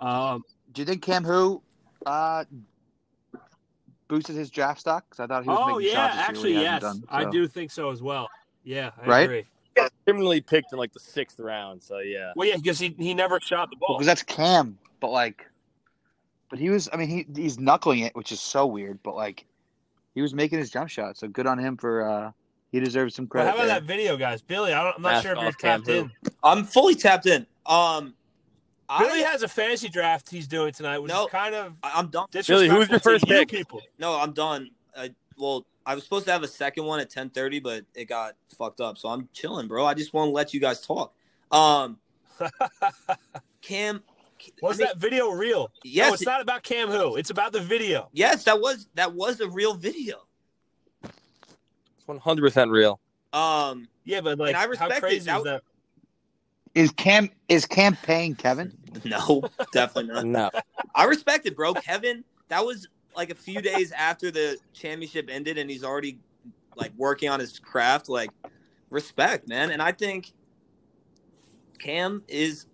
Um, Do you think Cam Who uh, boosted his draft stock? Because I thought he was oh making yeah, shots this year, actually yes, hasn't done, I do think so as well. Yeah, I Right? agree. Criminally picked in like the sixth round, so yeah. Well, yeah, because he, he never shot the ball. Because that's Cam, but like, but he was. I mean, he he's knuckling it, which is so weird. But like, he was making his jump shot, so good on him for. uh He deserves some But credit. how about there. that video, guys? Billy, I don't, I'm not Mask sure if you're off Cam tapped in. I'm fully tapped in. Um, Billy I, has a fantasy draft he's doing tonight, which No. is kind of I- I'm done. Billy, who was your first pick? people. No, I'm done. I, well, I was supposed to have a second one at 10:30, but it got fucked up. So I'm chilling, bro. I just want to let you guys talk. Um, Cam, I Was mean- that video real? yes, no, it's not about Cam Who. It's about the video. yes, that was that was a real video. It's one hundred percent real. Um, Yeah, but like, And I how respect it. crazy That- is that? Is Cam is Cam paying Kevin? no, definitely not. No. I respect it, bro. Kevin, that was like a few days after the championship ended, and he's already like working on his craft. Like, respect, man. And I think Cam is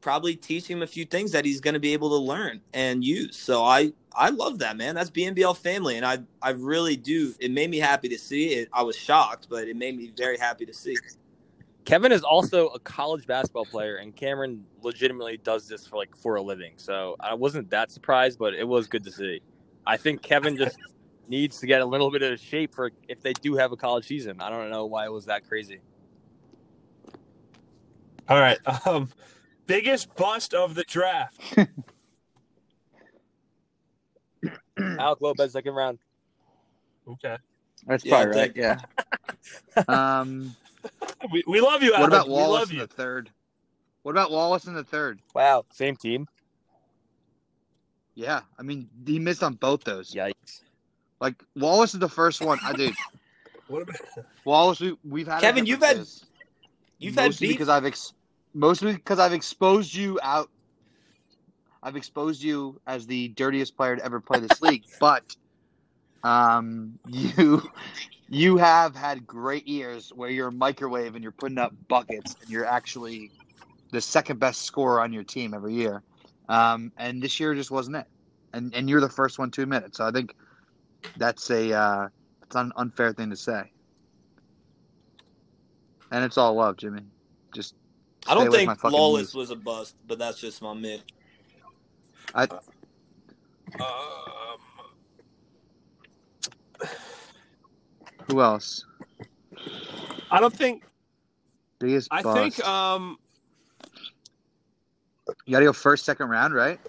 probably teaching him a few things that he's going to be able to learn and use. So I I love that, man. That's BNBL family, and I I really do. It made me happy to see it. I was shocked, but it made me very happy to see. Kevin is also a college basketball player, and Cameron legitimately does this for like for a living. So I wasn't that surprised, but it was good to see. I think Kevin just needs to get a little bit of shape for if they do have a college season. I don't know why it was that crazy. All right. Um, biggest bust of the draft. Alec Lopez, second round. Okay. That's Yeah, probably right. Yeah. um, We, we love you, what Alec. about we Wallace love in you. the third? What about Wallace in the third? Wow, same team. Yeah, I mean he missed on both those. Yikes. Like Wallace is the first one. I did. What about Wallace, we, we've had Kevin, you've had- You've had mostly beef. because I've ex- mostly because I've exposed you out. I've exposed you as the dirtiest player to ever play this league, but um, you you have had great years where you're a microwave and you're putting up buckets and you're actually the second best scorer on your team every year. Um, and this year just wasn't it. And and you're the first one to admit it. So I think that's a uh, it's an unfair thing to say. And it's all love, Jimmy. Just I don't think my Lawless was a bust, but that's just my myth. um, who else? I don't think. Biggest I bust. think. Um, you got to go first, second round, right?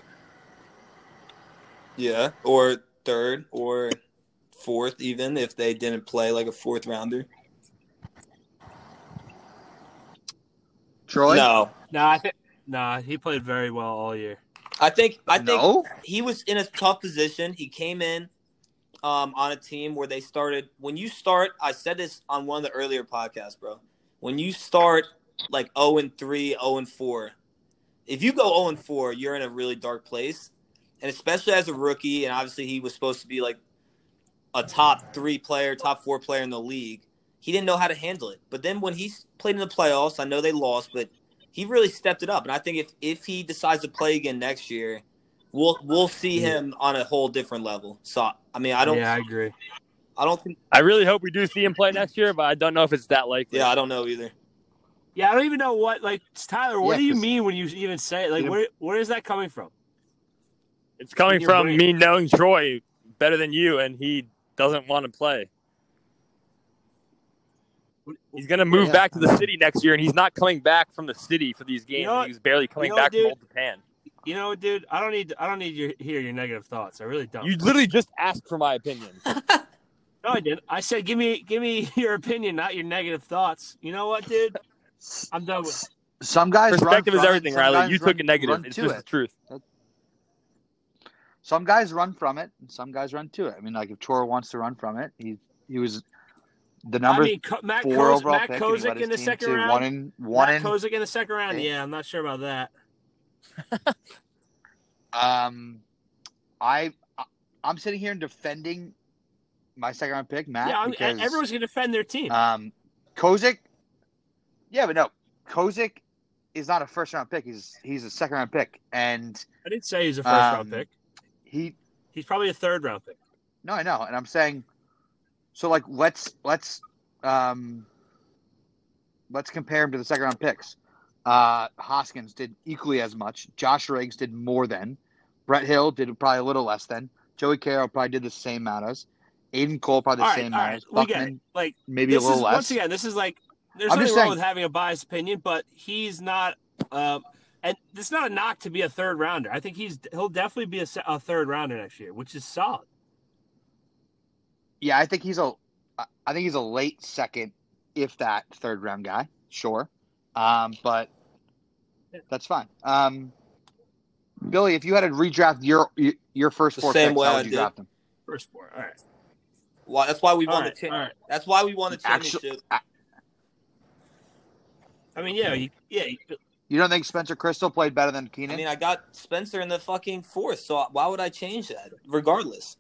Yeah, or third, or fourth, even if they didn't play like a fourth rounder. Troy. No, nah, I think. Nah, he played very well all year. I think I think no. he was in a tough position. He came in um, on a team where they started. When you start, I said this on one of the earlier podcasts, bro. When you start like zero and three, zero and four, if you go zero and four, you're in a really dark place. And especially as a rookie, and obviously he was supposed to be like a top three player, top four player in the league. He didn't know how to handle it. But then when he played in the playoffs, I know they lost, but he really stepped it up. And I think if if he decides to play again next year, we'll we'll see him on a whole different level. So I mean, I don't Yeah, I agree. I don't think I really hope we do see him play next year, but I don't know if it's that likely. yeah, I don't know either. Yeah, I don't even know what. Like Tyler, what Yeah, do you mean when you even say it? Like, where where is that coming from? It's coming from right. me knowing Troy better than you, and he doesn't want to play. He's gonna move Yeah. back to the city next year, and he's not coming back from the city for these games. You know what? he was barely coming You know what, back from old Japan. You know what, dude? I don't need I don't need your hear your negative thoughts. I really don't. You literally just asked for my opinion. no, I didn't. I said give me give me your opinion, not your negative thoughts. You know what, dude? I'm done with. S- Some guys run Perspective is everything, some Riley. You run- took a negative. run It's just it. the truth. Some guys run from it, and some guys run to it. I mean, like if Toro wants to run from it, he he was the number I mean, Ko- Matt, four Koz, overall Matt pick, and he Kozik in the second round. one in one Matt in Kozik in the second round. Yeah. Yeah, I'm not sure about that. Um, I I'm sitting here and defending my second round pick, Matt. yeah, because, everyone's gonna defend their team. um, Kozik. Yeah, but no, Kozik is not a first round pick. He's he's a second round pick, and I didn't say he's a first round um, pick. he He's probably a third round pick. no, I know, and I'm saying, so like let's let's um let's compare him to the second round picks. Uh, Hoskins did equally as much. Josh Riggs did more than. Brett Hill did probably a little less than. Joey Carroll probably did the same amount as. Aiden Cole probably the All same amount right, as. we get it. Like maybe a little is less. once again, this is like there's I'm nothing wrong saying- with having a biased opinion, but he's not. Um, and it's not a knock to be a third rounder. I think he's he'll definitely be a, a third rounder next year, which is solid. Yeah, I think he's a. I think he's a late second, if that third round guy. Sure, um, but that's fine. Um, Billy, if you had to redraft your your first The four same picks, way how I would you did. draft them? First four. All right. Well, that's why we won right. the. All Cha- right. That's why we won the Actu- championship. I mean, yeah, you, yeah. You, You don't think Spencer Crystal played better than Keenan? I mean, I got Spencer in the fucking fourth, so why would I change that? Regardless,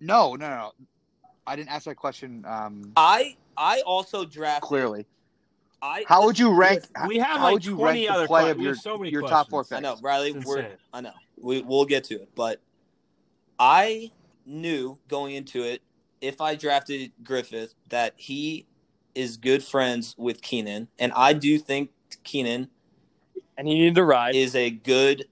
no, no, no. I didn't ask that question um, I I also drafted. clearly. I How would you rank? we have how like would you 20 rank other the play que- of your, so many your top four questions. picks? I know, Riley. We're. I know. We we'll get to it, but I knew going into it if I drafted Griffith that he is good friends with Keenan, and I do think Keenan And he needed to ride. is a good,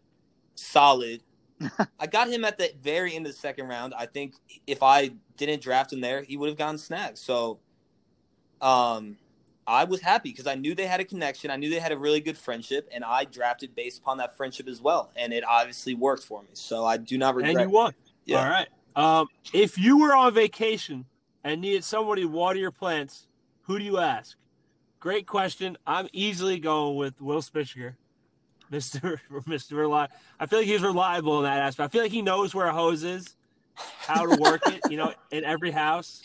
solid. I got him at the very end of the second round. I think if I didn't draft him there, he would have gotten snagged. So, um, I was happy because I knew they had a connection. I knew they had a really good friendship, and I drafted based upon that friendship as well. And it obviously worked for me. So I do not regret. and you won. Yeah. All right. Um, if you were on vacation and needed somebody to water your plants, who do you ask? Great question. I'm easily going with Will Spicher, Mister Mister Reliable. I feel like he's reliable in that aspect. I feel like he knows where a hose is, how to work it. You know, in every house,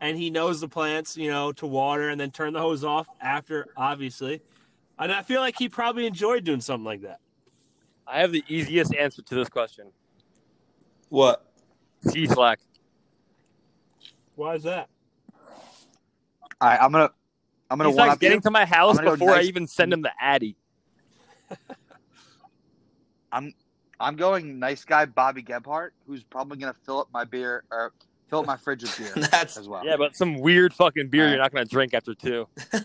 and he knows the plants. You know, to water and then turn the hose off after, obviously. And I feel like he probably enjoyed doing something like that. I have the easiest answer to this question. What? C Slack. Why is that? All right, I'm gonna I'm gonna He's one like getting you. to my house I'm before I even send him the Addy. I'm I'm going nice guy Bobby Gebhardt, who's probably gonna fill up my beer or fill up my fridge with beer That's as well. Yeah, but some weird fucking beer Alright. you're not gonna drink after two.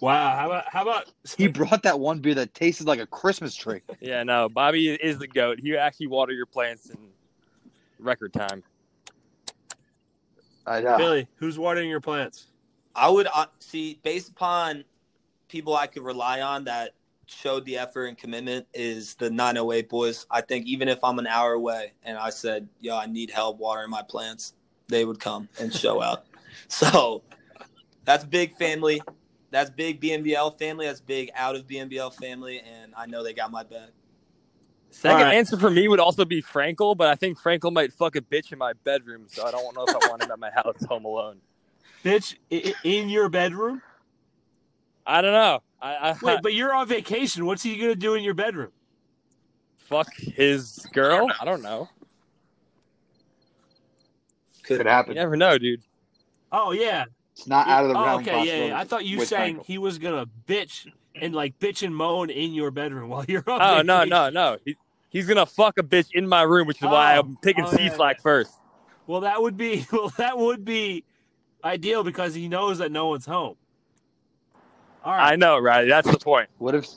Wow. How about how about He brought that one beer that tasted like a Christmas tree. Yeah, no, Bobby is the goat. He actually water your plants in record time. I know. Billy? Who's watering your plants? I would uh, see based upon people I could rely on that showed the effort and commitment is the 908 boys. I think even if I'm an hour away and I said, "Yo, I need help watering my plants," they would come and show out. So that's big family. That's big BNBL family. That's big out of BNBL family, and I know they got my back. Second Alright. answer for me would also be Frankel, but I think Frankel might fuck a bitch in my bedroom, so I don't know if I want him at my house home alone. Bitch, i- i- in your bedroom? I don't know. I, I Wait, but you're on vacation. What's he gonna do in your bedroom? fuck his girl. I don't know. Could You happen. never know, dude. Oh yeah. It's not out of the oh, realm. okay, yeah, yeah. I thought you with saying Frankel. he was gonna bitch and like bitch and moan in your bedroom while you're on. Oh no, vacation. no, no. He, he's gonna fuck a bitch in my room, which is why Oh. I'm taking Oh, C yeah, Slack yeah. first. Well, that would be well, that would be ideal because he knows that no one's home. All right. I know, right? That's the point. What if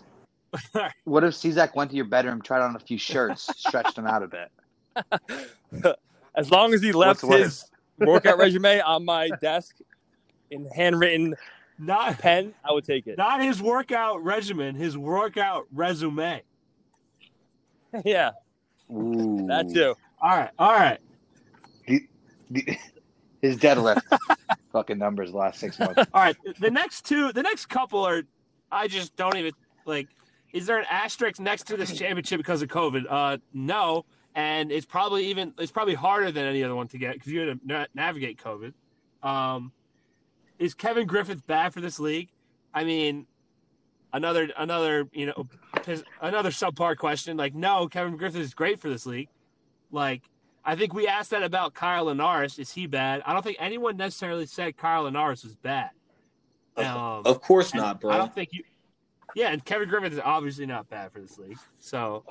Alright. what if Czak went to your bedroom, tried on a few shirts, stretched them out a bit? As long as he left his workout resume on my desk in handwritten Not pen, I would take it. not his workout regimen, his workout resume. yeah, Ooh. that too. All right, all right. The- His deadlift fucking numbers the last six months. All right, the next two, the next couple are, I just don't even like. Is there an asterisk next to this championship because of COVID? Uh, no, and it's probably even it's probably harder than any other one to get because you had to na- navigate COVID. Um, is Kevin Griffith bad for this league? I mean, another another you know another subpar question. Like, no, Kevin Griffith is great for this league. Like, I think we asked that about Kyle Linares. Is he bad? I don't think anyone necessarily said Kyle Linares was bad. Um, Of course not, bro. I don't think you. Yeah, and Kevin Griffith is obviously not bad for this league. So,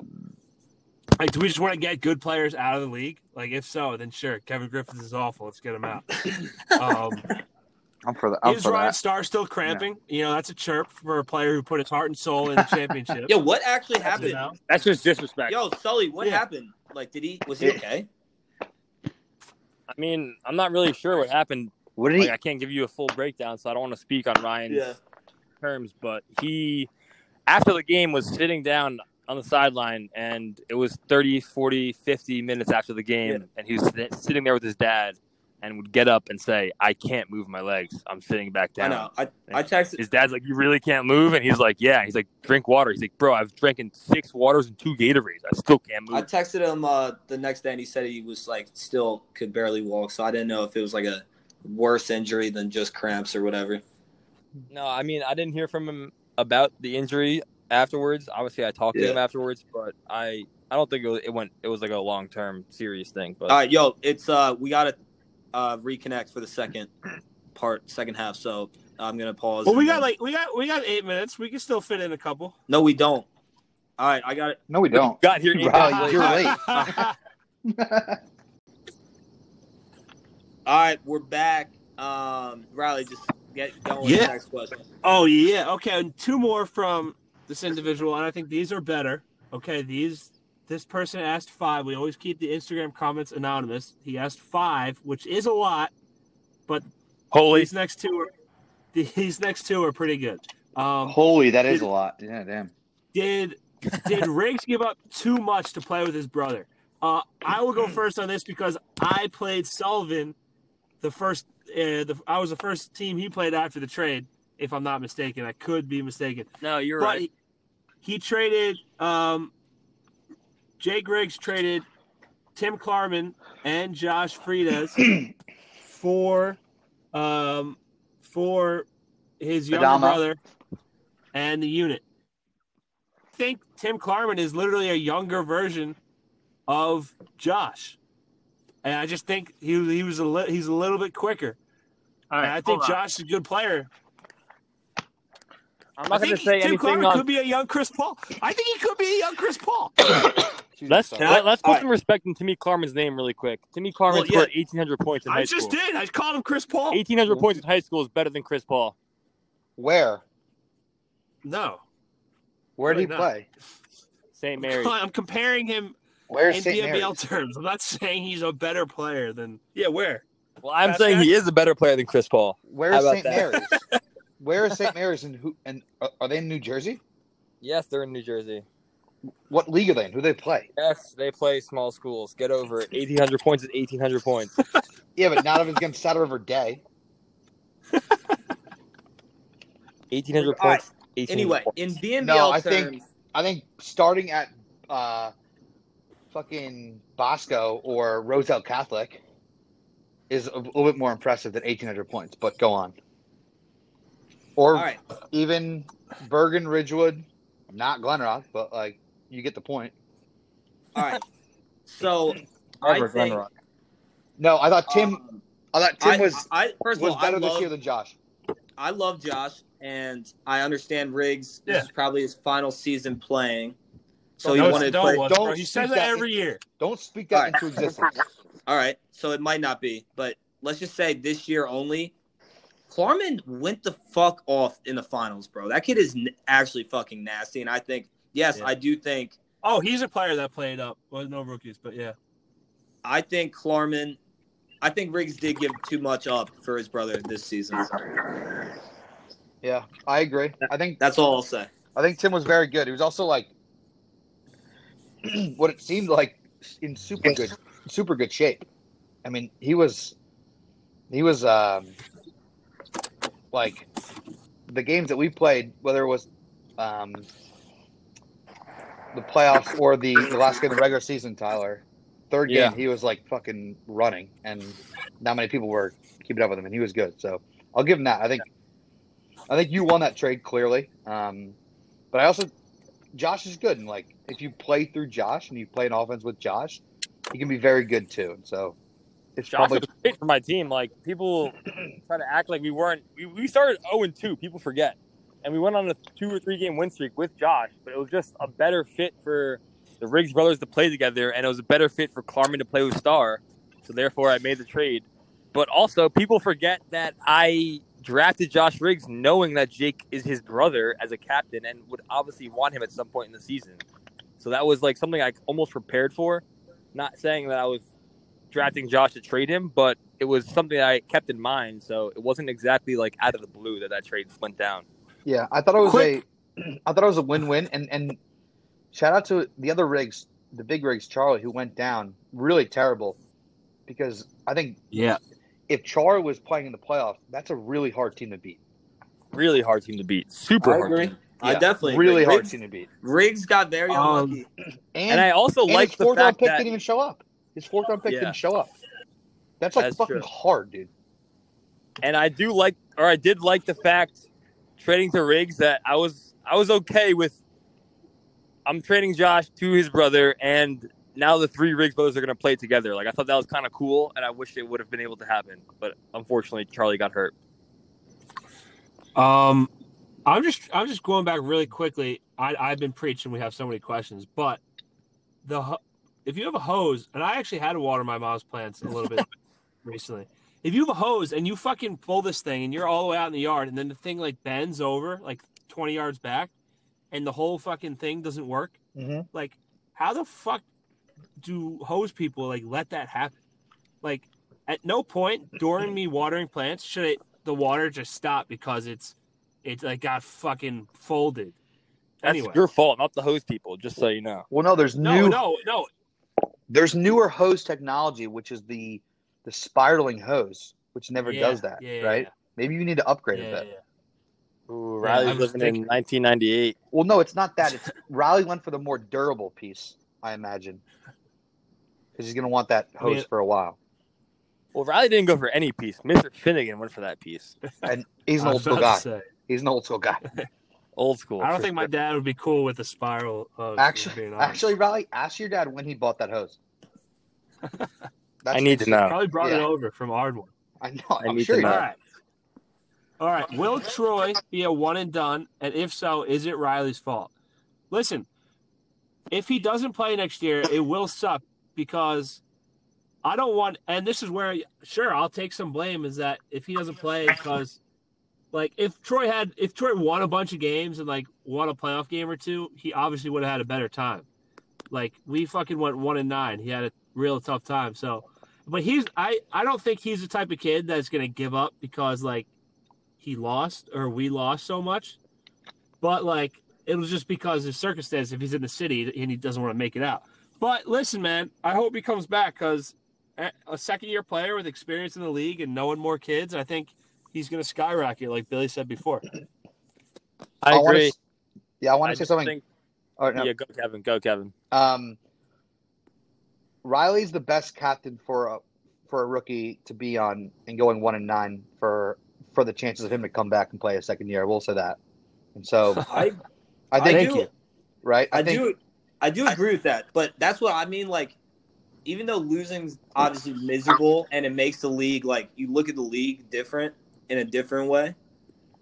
like, do we just want to get good players out of the league? Like, if so, then sure, Kevin Griffith is awful. Let's get him out. Um, I'm for that. I'm is for Ryan that. Starr still cramping? You know, that's a chirp for a player who put his heart and soul in the championship. yeah, what actually happened? That's just disrespect. Yo, Sully, what Yeah. happened? Like, did he was he Yeah. okay? I mean, I'm not really sure what happened. What did Like, he? I can't give you a full breakdown, so I don't want to speak on Ryan's terms. But he, after the game, was sitting down on the sideline, and it was 30, 40, 50 minutes after the game, Yeah. and he was sitting there with his dad, and would get up and say, "I can't move my legs. I'm sitting back down." I know. I I texted. His dad's like, "You really can't move," and he's like, "Yeah." He's like, "Drink water." He's like, "Bro, I've drinking six waters and two Gatorades. I still can't move." I texted him uh, the next day, and he said he was like still could barely walk. So I didn't know if it was like a worse injury than just cramps or whatever. No, I mean, I didn't hear from him about the injury afterwards. Obviously, I talked to him afterwards, but I I don't think it, was, it went. It was like a long term serious thing. But All right, yo, it's uh, we gotta uh reconnect for the second part, second half. So I'm gonna pause. Well, we got then- like we got we got eight minutes. We can still fit in a couple. no, we don't. All right, I got it. No, we don't. got here. eight you're late. late. All right, we're back. Um, Riley, just get going with the next question. Oh yeah. Okay, and two more from this individual, and I think these are better. Okay, these this person asked five. We always keep the Instagram comments anonymous. He asked five, which is a lot, but Holy, these next two are these next two are pretty good. Um, Holy, that is a lot. Yeah, damn. did did Riggs give up too much to play with his brother? Uh, I will go first on this because I played Sullivan the first. Uh, the, I was the first team he played after the trade, if I'm not mistaken. I could be mistaken. no, you're but right. he, he traded um, Jake Riggs traded Tim Klarman and Josh Friedez for um, for his younger Adama. brother and the unit. I think Tim Klarman is literally a younger version of Josh, and I just think he he was a li- he's a little bit quicker. All And I think Josh is a good player. I'm not going think to say Tim anything Klarman on. could be a young Chris Paul. I think he could be a young Chris Paul. Let's me, Can let, us put all right. some respect in Timmy Klarman's name really quick. Timmy Klarman Well, yeah. scored 1,800 points in I high school. I just did. I called him Chris Paul. 1,800 points in high school is better than Chris Paul. Where? No, Where did he not. play? St. Mary's. I'm comparing him Where's in St. BNBL Mary's? terms. I'm not saying he's a better player than. Yeah, where? Well, I'm Fast saying guy? he is a better player than Chris Paul. How Where's St. Mary's? Where is St. Mary's and who? And are- are they in New Jersey? Yes, they're in New Jersey. What league are they in? Who do they play? Yes, they play small schools. Get over it. 1,800 points is 1,800 points. Yeah, but not if it's against Saddle River Day. 1,800 All right. points. 1,800 Anyway, points. in BNBL No, I terms, think- I think starting at uh, fucking Bosco or Roselle Catholic is a little bit more impressive than 1,800 points. But go on. Or all right. even Bergen Ridgewood, not Glen Rock, but like you get the point. All right. So I think Glen Rock. No, I thought Tim. um, I thought Tim I, was I, first of was all, I better this year than Josh. I love Josh, and I understand Riggs. This is probably his final season playing, so he Don't- wanted don't play. was, don't bro. He says that that every year. Don't speak that All right. into existence. All right, so it might not be, but let's just say this year only. Klarman went the fuck off in the finals, bro. That kid is n- actually fucking nasty, and I think yes, Yeah. I do think Oh, he's a player that played up. Well, no rookies, but yeah. I think Klarman I think Riggs did give too much up for his brother this season. Yeah, I agree. I think That's all I'll say. I think Tim was very good. He was also like what it seemed like in super good super good shape. I mean, he was he was um like the games that we played, whether it was um the playoffs or the, the last game of the regular season, Tyler. Third game, Yeah. he was like fucking running, and not many people were keeping up with him, and he was good. So I'll give him that. I think, I think you won that trade clearly. Um, but I also, Josh is good, and like if you play through Josh and you play an offense with Josh, he can be very good too. And so it's Josh probably great for my team. Like people try to act like we weren't. We, we started zero and two. People forget, and we went on a two or three game win streak with Josh. But it was just a better fit for the Riggs brothers to play together, and it was a better fit for Klarman to play with Starr. So therefore, I made the trade. But also, people forget that I drafted Josh Riggs knowing that Jake is his brother as a captain and would obviously want him at some point in the season. So that was like something I almost prepared for. Not saying that I was drafting Josh to trade him, but it was something I kept in mind. So it wasn't exactly like out of the blue that that trade went down. Yeah, I thought it was Quick- a, I thought it was a win-win, and and shout out to the other Riggs, the big rigs, Charlie, who went down really terrible, because I think Yeah. if Char was playing in the playoffs, that's a really hard team to beat. Really hard team to beat. Super I hard. agree. team. I definitely really agree. hard Riggs, team to beat. Riggs got very Um, unlucky. And, And I also like his the fourth round fact pick that didn't even show up. His fourth round pick Yeah. didn't show up. That's like That's fucking true. hard, dude. and I do like, or I did like the fact trading to Riggs that I was I was okay with. I'm trading Josh to his brother, and now the three Riggs brothers are going to play together. Like I thought that was kind of cool, and I wish it would have been able to happen, but unfortunately Charlie got hurt. Um, I'm just I'm just going back really quickly. I I've been preaching. We have so many questions, but the ho- if you have a hose, and I actually had to water my mom's plants a little bit recently. If you have a hose and you fucking pull this thing and you're all the way out in the yard, and then the thing like bends over like 20 yards back, and the whole fucking thing doesn't work, Mm-hmm. like how the fuck do hose people like let that happen? Like at no point during me watering plants should it the water just stop because it's it like got fucking folded. That's Anyway. your fault, not the hose people. Just so you know. Well, no, there's No, new no, no. There's newer hose technology, which is the the spiraling hose, which never Yeah, does that, yeah, right? yeah, Maybe you need to upgrade Yeah, a bit. yeah. Ooh, Riley's I was in 1998. Well, no, it's not that. It's Riley went for the more durable piece, I imagine, because he's gonna want that I mean- hose for a while. Well, Riley didn't go for any piece. Mr. Finnegan went for that piece. And he's an old school guy. He's an old school guy. Old school. I don't for think my dad would be cool with a spiral. Hose, Actually, actually, Riley, ask your dad when he bought that hose. I need to know. probably brought it over from Ardmore. I know. I I'm need sure to he know. All did. right. All right. Will Troy be a one and done? And if so, is it Riley's fault? Listen, if he doesn't play next year, it will suck because I don't want, and this is where, sure, I'll take some blame is that if he doesn't play, because like if Troy had, if Troy won a bunch of games and like won a playoff game or two, he obviously would have had a better time. Like we fucking went one and nine. He had a real tough time. So, but he's, I, I don't think he's the type of kid that's to give up because like he lost or we lost so much. But like it was just because of circumstance. If he's in the city and he doesn't want to make it out. But listen, man, I hope he comes back because a second year player with experience in the league and knowing more kids, I think he's going to skyrocket, like Billy said before. I wanna agree. yeah, I want to say something. think- oh, no. Yeah, go Kevin. Go Kevin. Um, Riley's the best captain for a for a rookie to be on and going one and nine for for the chances of him to come back and play a second year. I will say that. And so I I think I do, right. I, I, think do I do agree with that, but that's what I mean. Like, even though losing's obviously miserable and it makes the league like you look at the league different in a different way.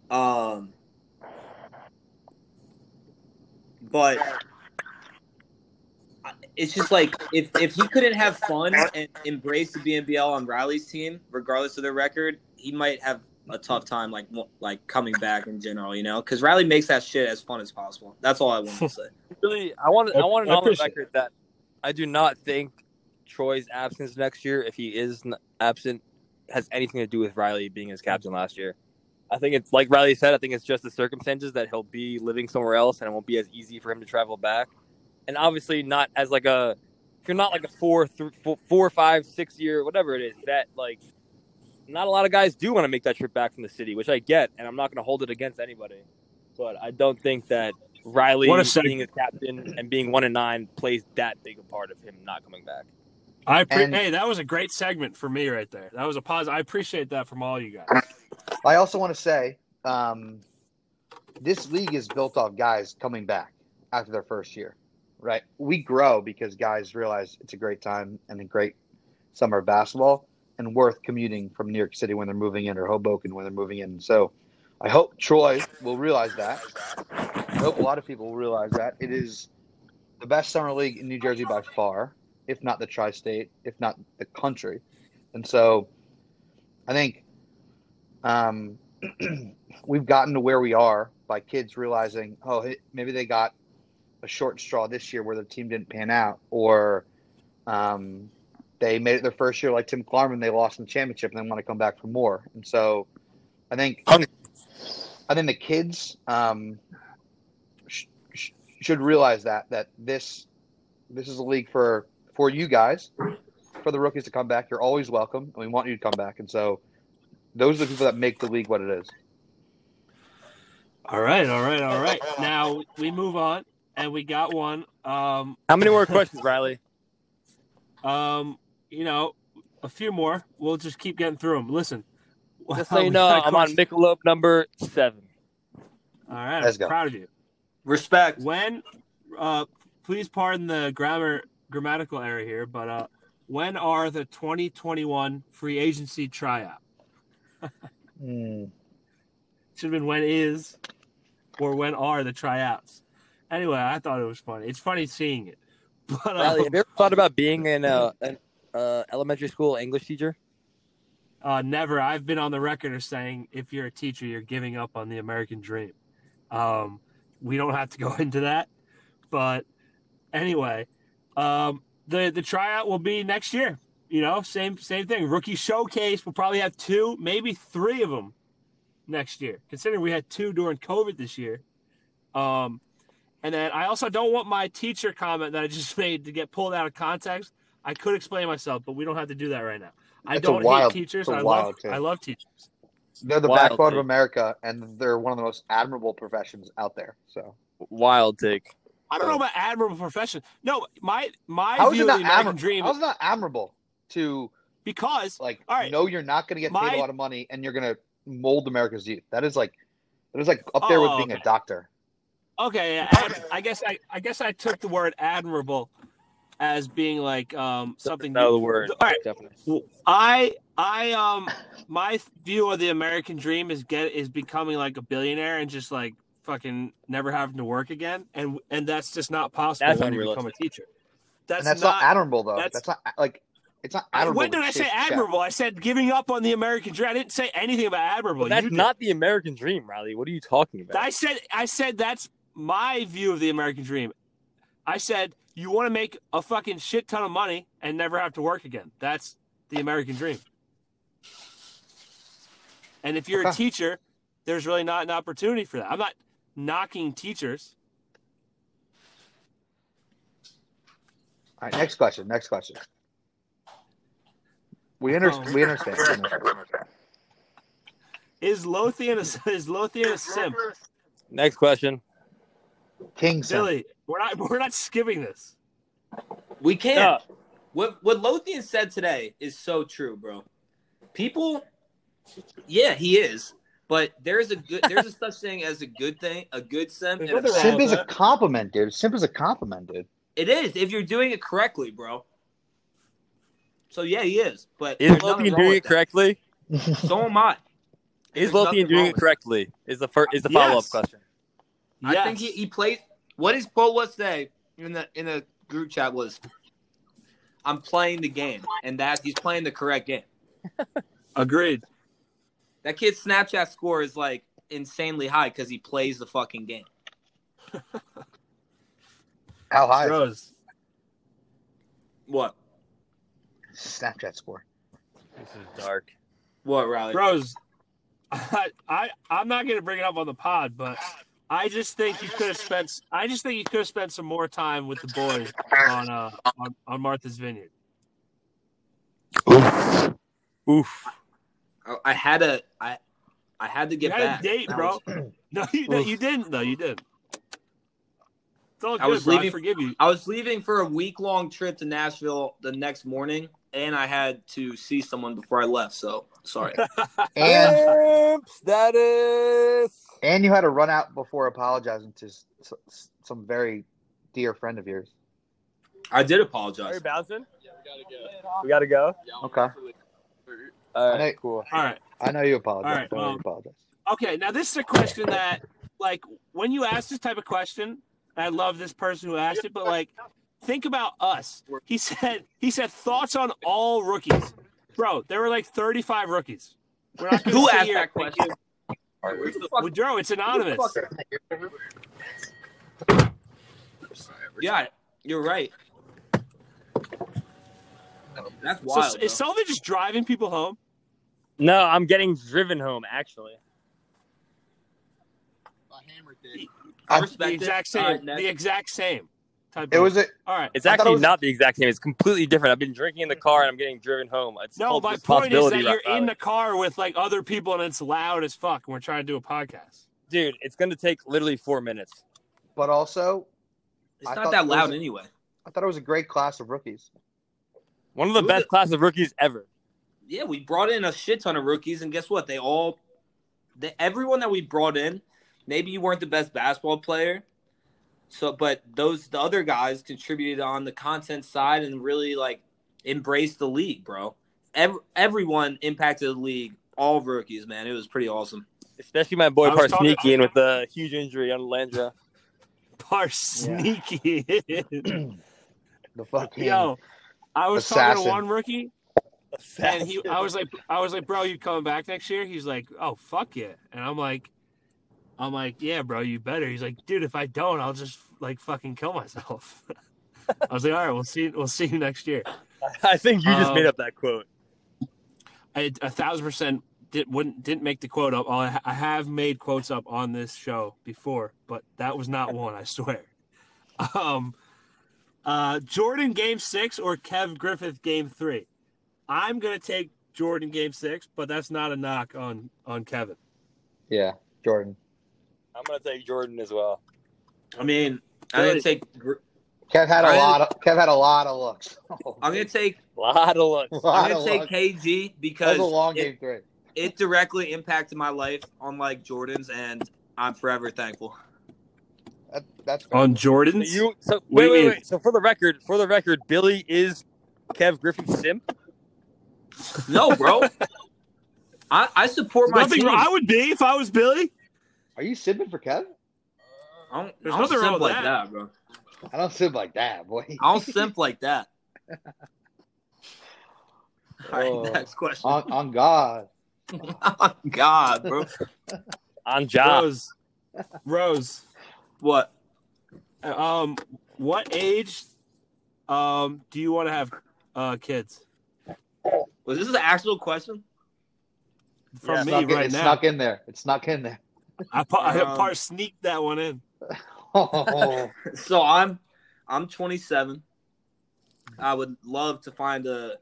Um, but it's just like if if he couldn't have fun and embrace the BNBL on Riley's team, regardless of their record, he might have a tough time like like coming back in general. You know, because Riley makes that shit as fun as possible. That's all I want to say. Really, I want I- I want it I on the record that I do not think Troy's absence next year, if he is absent, has anything to do with Riley being his captain last year. I think it's like Riley said. I think it's just the circumstances that he'll be living somewhere else, and it won't be as easy for him to travel back. And obviously, not as like a if you're not like a four, th- four, four, five, six year, whatever it is, that like not a lot of guys do want to make that trip back from the city, which I get, and I'm not going to hold it against anybody. But I don't think that Riley being a captain and being one and nine plays that big a part of him not coming back. I pre- And- hey, that was a great segment for me right there. That was a pause. I appreciate that from all you guys. I also want to say um, this league is built off guys coming back after their first year, right? We grow because guys realize it's a great time and a great summer of basketball and worth commuting from New York City when they're moving in or Hoboken when they're moving in. So I hope Troy will realize that. I hope a lot of people will realize that. It is the best summer league in New Jersey by far, if not the tri state, if not the country. And so I think um, we've gotten to where we are by kids realizing, oh, maybe they got a short straw this year where their team didn't pan out, or um, they made it their first year like Tim Klarman, they lost in the championship and they want to come back for more. And so I think I think the kids um, sh- sh- should realize that that this this is a league for for you guys, for the rookies to come back. You're always welcome, and we want you to come back. And so those are the people that make the league what it is. All right, all right, all right. Now we move on, and we got one. Um, How many more questions, Riley? um, you know, a few more. We'll just keep getting through them. Listen, Just so you we know, got a I'm on question. Michelob number seven. All right, Let's I'm go. proud of you. Respect. When, uh, please pardon the grammar grammatical error here, but uh, when are the 2021 free agency tryout? Hmm. Should have been when is, or when are the tryouts? Anyway, I thought it was funny. It's funny seeing it, but Riley, uh, have you ever thought about being in a, an uh, elementary school English teacher? uh, never. I've been on the record of saying if you're a teacher, you're giving up on the American dream. Um, we don't have to go into that, but anyway, um, the the tryout will be next year. You know, same same thing. Rookie showcase. We'll probably have two, maybe three of them next year. Considering we had two during COVID this year. Um, and then I also don't want my teacher comment that I just made to get pulled out of context. I could explain myself, but we don't have to do that right now. I That's a don't wild- hate teachers. it's a I love take. I love teachers. They're the Wild backbone take. of America, and they're one of the most admirable professions out there. So Wild take. I don't know about admirable profession. No, my my how is view it of not the American admirable? dream How is not admirable to because like All right. know you're not going to get paid My- a lot of money and you're going to mold America's youth? That is like that is like up there with Oh, being okay. a doctor. okay, yeah, ad- I guess I I guess I took the word admirable as being like um something. No, the word. All right. Definitely. I I um my view of the American dream is get is becoming like a billionaire and just like fucking never having to work again, and and that's just not possible That's when you become a teacher. That's, and that's not, admirable though. that's- That's, not like it's not admirable. when did I say chase a admirable? I said giving up on the American dream. I didn't say anything about admirable. But that's You did. not the American dream, Riley. What are you talking about? I said I said that's my view of the American dream. I said you want to make a fucking shit ton of money and never have to work again. That's the American dream. And if you're a teacher, there's really not an opportunity for that. I'm not knocking teachers. All right, next question. Next question. We, under, Oh. we understand. Is Lothian a, is Lothian a simp? Next question. King Sim. Billy, we're not we're not skipping this. We can't. Yeah. What what Lothian said today is so true, bro. People, yeah, he is, but there's a good there's a such thing as a good thing, a good sim. There's and a bad Simp is a compliment, dude. Simp is a compliment, dude. It is if you're doing it correctly, bro. So yeah, he is. But Is there's Lothian doing it that. correctly? So am I. Is There's Lothian doing it correctly? Is the first is the follow up Yes. question. I think he, he played. What his quote was today in the in the group chat was, "I'm playing the game," and that he's playing the correct game. Agreed. That kid's Snapchat score is like insanely high because he plays the fucking game. How high? Rose. What? Snapchat score. This is dark. What, Riley? Bros, I, I I'm not gonna bring it up on the pod, but I just think you could have spent. I just think you could have spent some more time with the boys on uh on, on Martha's Vineyard. Oof. Oof. I had a I I had to You get had back. a date, That bro. was- No, you, no, you didn't. though. you didn't. It's all good, I was bro. I forgive you. I was leaving for a week long trip to Nashville the next morning, and I had to see someone before I left. So sorry. And Imp status. and you had to run out before apologizing to s- s- some very dear friend of yours. I did Are apologize. you bouncing? Yeah, We gotta go. Okay, All I know- cool. All right. I know you apologize. All right, Don't worry, well- you apologize. Okay, now this is a question that, like, when you ask this type of question, I love this person who asked it, but like, think about us. He said, he said thoughts on all rookies, bro. There were like thirty-five rookies. We're not Who asked here- that question? Where's the fuck- Well, Joe, it's anonymous. Yeah, you're right. That's So wild. is bro. Sullivan just driving people home? No, I'm getting driven home. Actually, I I- The exact same. All right, next. the exact same. Type It was a all right. it's I it actually was- not the exact same. It's completely different. I've been drinking in the car and I'm getting driven home. It's No, my point is that you're in the car with like other people and it's loud as fuck, and we're trying to do a podcast. dude. It's gonna take literally four minutes. but also It's I not that loud was- anyway. I thought it was a great class of rookies. One of the Who best the- class of rookies ever. Yeah, we brought in a shit ton of rookies, and guess what? They all, they, everyone that we brought in, maybe you weren't the best basketball player, so but those the other guys contributed on the content side and really like embraced the league, bro. Every, everyone impacted the league. All rookies, man. It was pretty awesome. Especially my boy I was talking- with the huge injury on Landra. Par sneaky. The fucking Yo, I was talking Assassin. to one rookie, and he, I was like, I was like, bro, you coming back next year? He's like, oh fuck yeah, and I'm like, I'm like, yeah, bro, you better. He's like, dude, if I don't, I'll just like fucking kill myself. I was like, all right, we'll see, we'll see you next year. I think you just Um, made up that quote. I a thousand percent did, wouldn't didn't make the quote up. I, I have made quotes up on this show before, but that was not one. I swear. Um, uh, Jordan game six or Kev Griffith game three. I'm gonna take Jordan game six, but that's not a knock on on Kevin. yeah, Jordan. I'm gonna take Jordan as well. I mean, I'm gonna take. Kev had a I- lot of Kev had a lot of looks. Oh, I'm gonna take. A lot of looks. Lot I'm gonna take looks. KG That because was a long it, game three. it directly impacted my life, unlike Jordan's, and I'm forever thankful. That, that's On So you so Wait, wait, wait, wait. wait. So for the record, for the record, Billy is Kev Griffith's simp. No, bro. I, I support my nothing. team. wrong- I would be if I was Billy. Are you sipping for Kev? I don't, There's I don't nothing wrong simp with like that. that. bro. I don't sip like that, boy. I don't simp like that. All right, Oh. next question. on, on God. oh, God, bro. On job. Rose, Rose. What? Um, what age, um, do you want to have uh kids? Was this an actual question? From Yeah, me snuck, in, right it now. snuck in there. It snuck in there. I, pa- I Um, part sneaked that one in. Oh, So I'm I'm 27. I would love to find a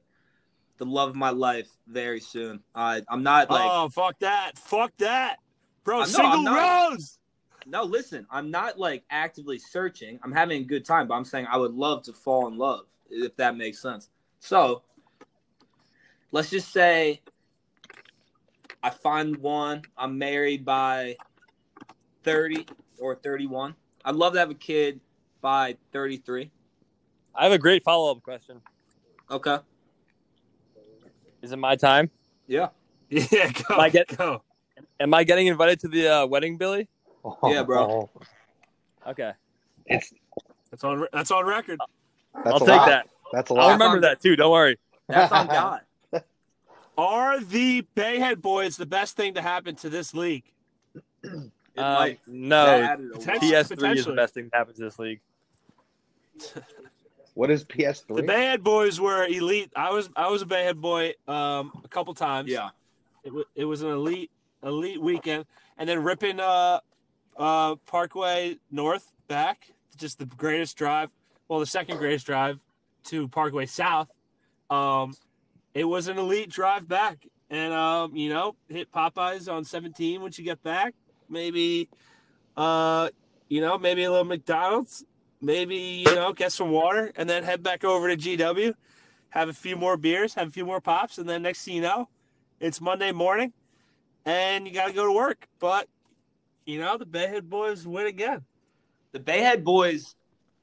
the love of my life very soon. I I'm not like oh, fuck that. Fuck that. Bro, no, single I'm not. rose. no. Listen, I'm not like actively searching. I'm having a good time, but I'm saying I would love to fall in love if that makes sense. So let's just say I find one. I'm married by 30 or 31. I'd love to have a kid by 33. I have a great follow up question. Okay. Is it my time? Yeah. Yeah, go. Like it- go. Am I getting invited to the uh, wedding, Billy? Yeah, bro. Okay, It's That's on. That's on record. that's I'll take lot. that. That's a I'll lot. remember that too. Don't worry. That's on God. Are the Bayhead boys the best thing to happen to this league? It Um, no, add it a Potentially. lot. PS3 is the best thing that happens to this league. What is PS3? The Bayhead boys were elite. I was I was a Bayhead boy um, a couple times. Yeah. It, w- it was an elite elite weekend, and then ripping uh, uh, Parkway North back, just the greatest drive. Well, the second greatest drive to Parkway South. Um, it was an elite drive back, and um, you know, hit Popeyes on 17 once you get back. Maybe, uh, you know, maybe a little McDonald's. Maybe you know, get some water, and then head back over to GW, have a few more beers, have a few more pops, and then next thing you know, it's Monday morning, and you got to go to work. But you know, the Bayhead boys win again. The Bayhead boys,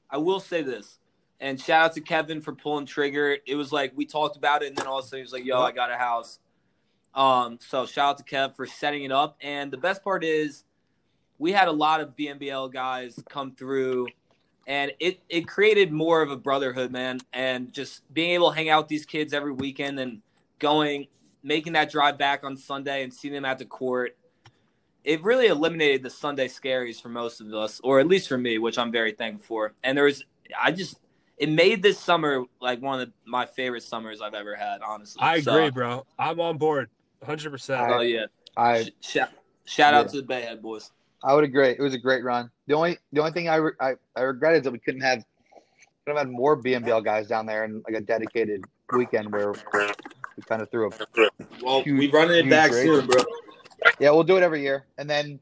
I will say this, and shout out to Kevin for pulling trigger. It was like we talked about it, and then all of a sudden he was like, "Yo, I got a house." Um, so shout out to Kev for setting it up. And the best part is, we had a lot of BNBL guys come through, and it it created more of a brotherhood, man. And just being able to hang out with these kids every weekend and going, making that drive back on Sunday and seeing them at the court it really eliminated the Sunday scaries for most of us, or at least for me, which I'm very thankful for. And there was, I just, it made this summer like one of the, my favorite summers I've ever had. Honestly, I So, agree, bro. I'm on board, 100. percent Oh yeah, I Sh- shout, shout out to the Bayhead boys. I would agree. It was a great run. The only the only thing I re- I, I regret is that we couldn't have could have had more BNBL guys down there and like a dedicated weekend where we kind of threw a Well, Huge- we running it back race. soon, bro. Yeah, we'll do it every year. And then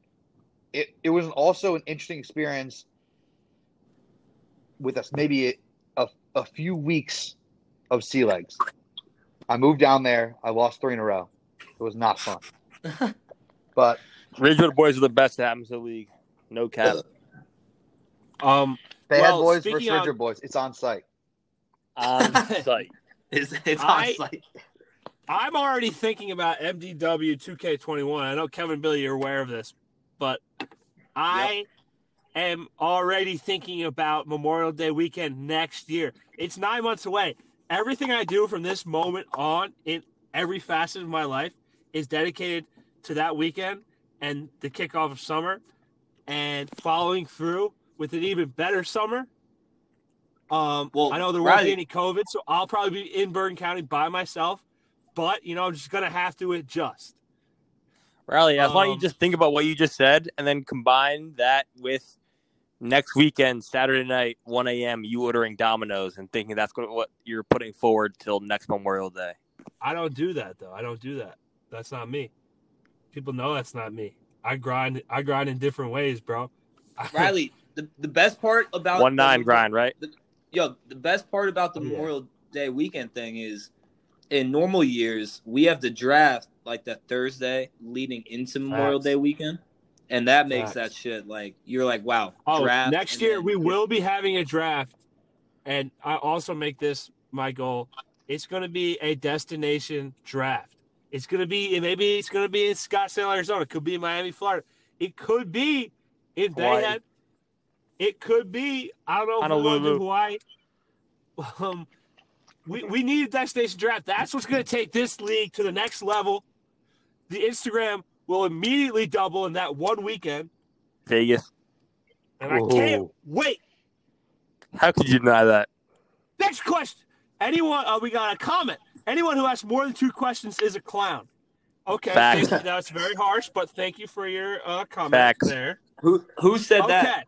it, it was also an interesting experience with us, maybe a, a few weeks of sea legs. I moved down there. I lost three in a row. It was not fun. but Ridgewood boys are the best that happens to the league. No cap. Um, they Well, had boys speaking versus on- Ridgewood boys. It's on site. On site. It's, it's on I- site. I'm already thinking about MDW 2K21. I know Kevin and Billy are aware of this, but I am already thinking about Memorial Day weekend next year. It's nine months away. Everything I do from this moment on in every facet of my life is dedicated to that weekend and the kickoff of summer and following through with an even better summer. Um, Well, I know there won't Riley- be any COVID, so I'll probably be in Bergen County by myself. But you know, I'm just gonna have to adjust. Riley, why don't you Um, just think about what you just said and then combine that with next weekend, Saturday night, 1 a.m., you ordering Domino's and thinking that's what what you're putting forward till next Memorial Day. I don't do that though. I don't do that. That's not me. People know that's not me. I grind. I grind in different ways, bro. Riley, the, the best part about One nine the- grind, right? Yo, the best part about the yeah. Memorial Day weekend thing is, in normal years, we have the draft like that Thursday leading into Memorial Facts. Day weekend, and that makes Facts. that shit like you're like, wow, Oh, draft. next year then- we will be having a draft, and I also make this my goal. It's going to be a destination draft. It's going to be maybe it's going to be in Scottsdale, Arizona. It could be in Miami, Florida. It could be in Hawaii. Bayhead. It could be I don't know if we do Honolulu. Hawaii. Um, we we need a destination draft. That's what's going to take this league to the next level. The Instagram will immediately double in that one weekend, Vegas. and I can't wait. How could you deny that? Next question. Anyone? Uh, we got a comment. Anyone who asks more than two questions is a clown. Okay, Facts. thank that's very harsh, but thank you for your uh, comment Facts. there. who who said Okay, that?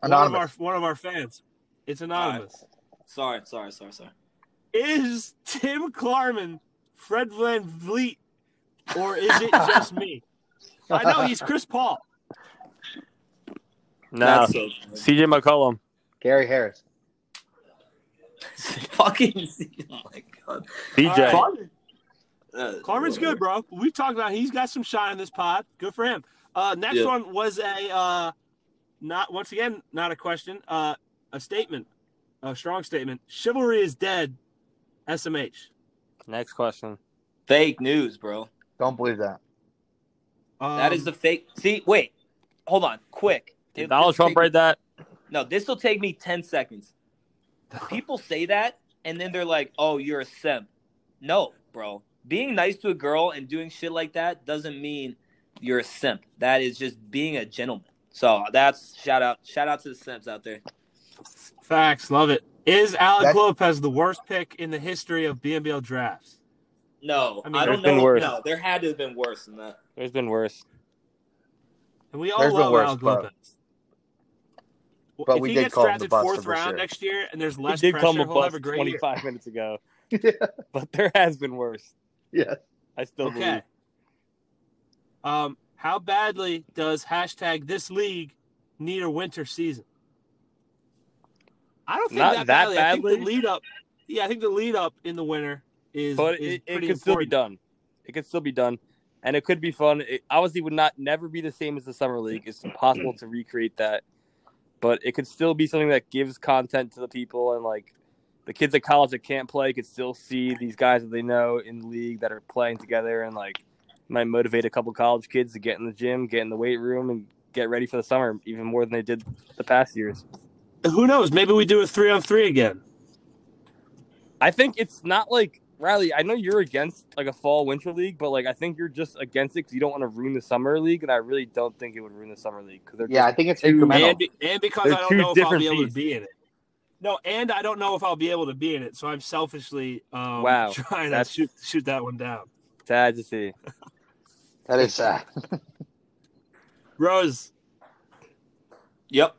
one of our Anonymous. one of our fans. It's anonymous. Sorry, sorry, sorry, sorry. Is Tim Klarman Fred VanVleet, or is it just me? I know he's Chris Paul. No. That's so CJ McCollum. Gary Harris. fucking. Oh my god. DJ. All right. Uh, Klarman's good, bro. We talked about he's got some shine in this pod. Good for him. Uh, next Yeah. one was a uh, not once again not a question, uh, a statement, a strong statement. Chivalry is dead. SMH. Next question. Fake news, bro. Don't believe that. Um, That is the fake. See, wait, hold on, quick. Did It- Donald Trump take- write that? No, this will take me ten seconds. People say that, and then they're like, "Oh, you're a simp." No, bro. Being nice to a girl and doing shit like that doesn't mean you're a simp. That is just being a gentleman. So that's shout out, shout out to the simps out there. facts. Love it. Is Alec That- Lopez the worst pick in the history of BNBL drafts? No, I I, don't know. worse. No, there had to have been worse than that. There's been worse. And we all There's been love worse, Alec but- Lopez. But if we he did gets call the drafted fourth round year. next year and there's He less did pressure, come a he'll have bust a great year. 25 minutes ago, yeah. but there has been worse. yeah. I still Okay. believe. Um, how badly does hashtag this league need a winter season? I don't think Not that, that badly. I think the lead up, yeah, I think the lead up in the winter is, But is it, it pretty could still be done. It could still be done, and it could be fun. It obviously would not never be the same as the summer league. It's impossible to recreate that, but it could still be something that gives content to the people and like the kids at college that can't play could still see these guys that they know in the league that are playing together and like might motivate a couple college kids to get in the gym, get in the weight room, and get ready for the summer even more than they did the past years. Who knows? Maybe we do a three on three again. I think it's not like Riley. I know you're against like a fall winter league, but like I think you're just against it because you don't want to ruin the summer league, and I really don't think it would ruin the summer league because they're Yeah, I think it's Two incremental. And, be, and because They're I don't know if I'll be able beasts. to be in it. No, and I don't know if I'll be able to be in it, so I'm selfishly um, Wow, trying to shoot shoot that one down. sad to see. That is sad. Rose, Yep.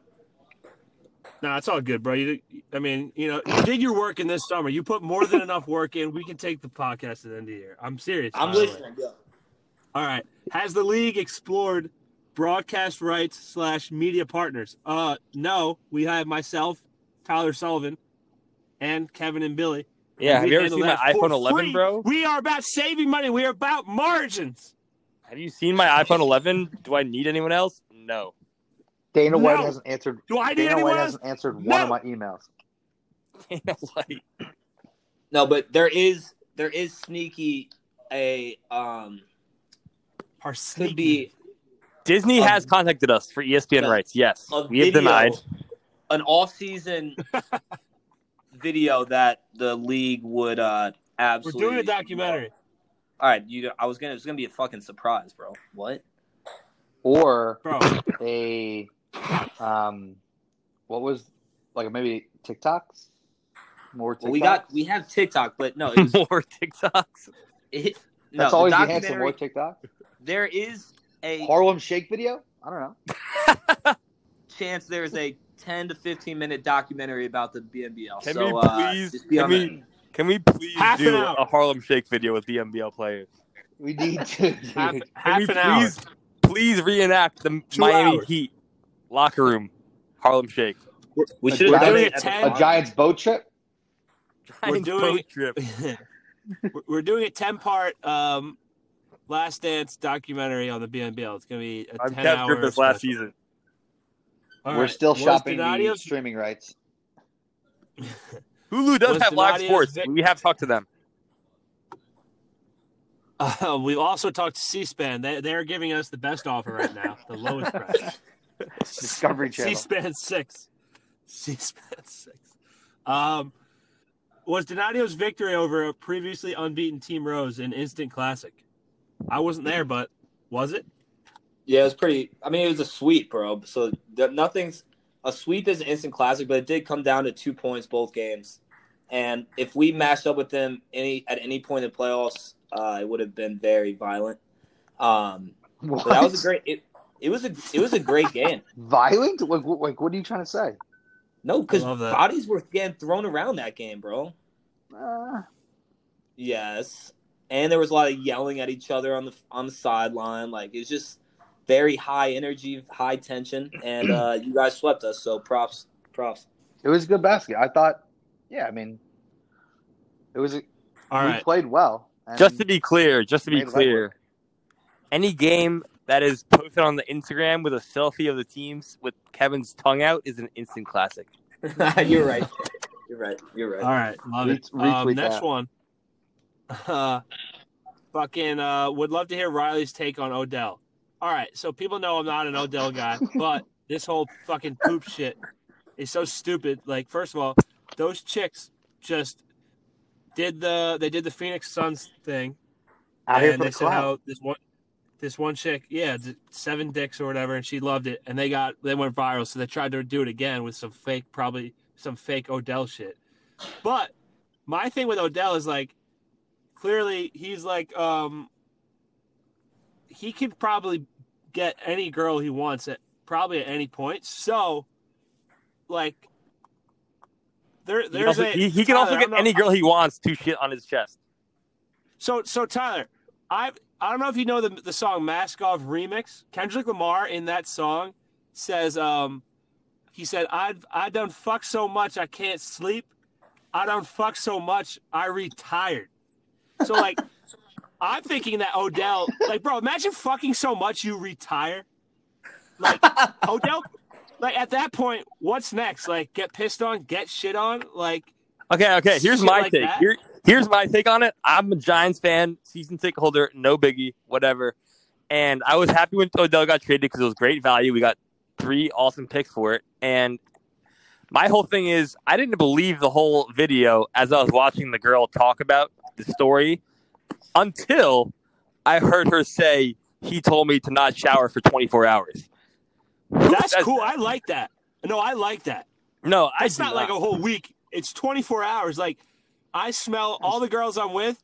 No, it's all good, bro. You, I mean, you know, you did your work in this summer. You put more than enough work in. We can take the podcast at the end of the year. I'm serious. I'm by the way. listening. Go. All right. Has the league explored broadcast rights slash media partners? Uh, no. We have myself, Tyler Sullivan, and Kevin and Billy. Yeah, have you ever seen my iPhone 11, free. bro? We are about saving money. We are about margins. Have you seen my iPhone 11? Do I need anyone else? No. Dana White No. hasn't answered. Do I Dana White else? hasn't answered one of my emails. Like, No, but there is there is sneaky a um Our could be Disney Um, has contacted us for ESPN yeah. rights. Yes, a we have denied. an off season video that the league would uh We're absolutely doing a documentary. All right, you I was gonna it's gonna be a fucking surprise, bro. What? Or Bro, a, um, what was like maybe TikToks? More TikToks. Well, we got we have TikTok, but no, it was More TikToks. it, no, That's always the answer. More. TikTok. There is a Harlem Shake video. I don't know. chance there's a 10 to 15 minute documentary about the BNBL. Can so, we uh, please? just be Can we? that. Can we please Half do a Harlem Shake video with the NBL players? We need to. half, dude. half Can we an hour. please, please reenact the Two Miami hours. Heat locker room Harlem Shake? We A should have done giant- it a a. Giants boat trip. We're doing- boat trip. We're- We're doing a 10 part um, Last Dance documentary on the BNBL. It's going to be a I'm 10 Kev hour. Griffiths last special. season. All We're right. still Was shopping the Donadio's- streaming rights. Hulu does Was have live Donadio's sports. Vic- We have talked to them. Uh, we've also talked to C-SPAN. They, they're giving us the best offer right now, the lowest price. Discovery Channel. C-SPAN 6. C-SPAN 6. Um, was Donadio's victory over a previously unbeaten Team Rose an instant classic? I wasn't there, but was it? Yeah, it was pretty. I mean, it was a sweep, bro. So nothing's a sweep is an instant classic, but it did come down to two points both games. And if we matched up with them any at any point in the playoffs, uh, it would have been very violent. Um, but that was a great. It, it was a it was a great game. violent. Like, what- like, what are you trying to say? No, because bodies were getting thrown around that game, bro. Uh, Yes, and there was a lot of yelling at each other on the on the sideline. Like it's just very high energy, high tension, and uh, you guys swept us. So props, props. it was a good basket. I thought. Yeah, I mean, it was. A, All we right. played well. Just to be clear, just to be clear, any game that is posted on the Instagram with a selfie of the teams with Kevin's tongue out is an instant classic. You're right. You're right. You're right. All right, love it. Retweet Um, next that. one. Uh, fucking uh, would love to hear Riley's take on Odell. All right, so people know I'm not an Odell guy, but this whole fucking poop shit is so stupid. Like, first of all, those chicks just did the they did the Phoenix Suns thing, out here and for they the said how this one this one chick, yeah, seven dicks or whatever, and she loved it, and they got they went viral, so they tried to do it again with some fake, probably some fake Odell shit. But my thing with Odell is like clearly he's like um he could probably get any girl he wants at probably at any point. So like there He there's also, a he, he can also get any girl he wants to shit on his chest. So so Tyler, I I don't know if you know the the song Mask Off remix. Kendrick Lamar in that song says um he said I I done fuck so much I can't sleep. I done fuck so much I retired. So like I'm thinking that Odell like bro, imagine fucking so much you retire. Like Odell like at that point, what's next? Like get pissed on, get shit on? Like Okay, okay. Here's my like take. that? Here, here's my take on it. I'm a Giants fan, season ticket holder, no biggie, whatever. And I was happy when Odell got traded because it was great value. We got three awesome picks for it. And my whole thing is, I didn't believe the whole video as I was watching the girl talk about the story until I heard her say he told me to not shower for 24 hours. Who that's cool. I like that. No, I like that. No, I It's not like a whole week. It's 24 hours. Like I smell all the girls I'm with.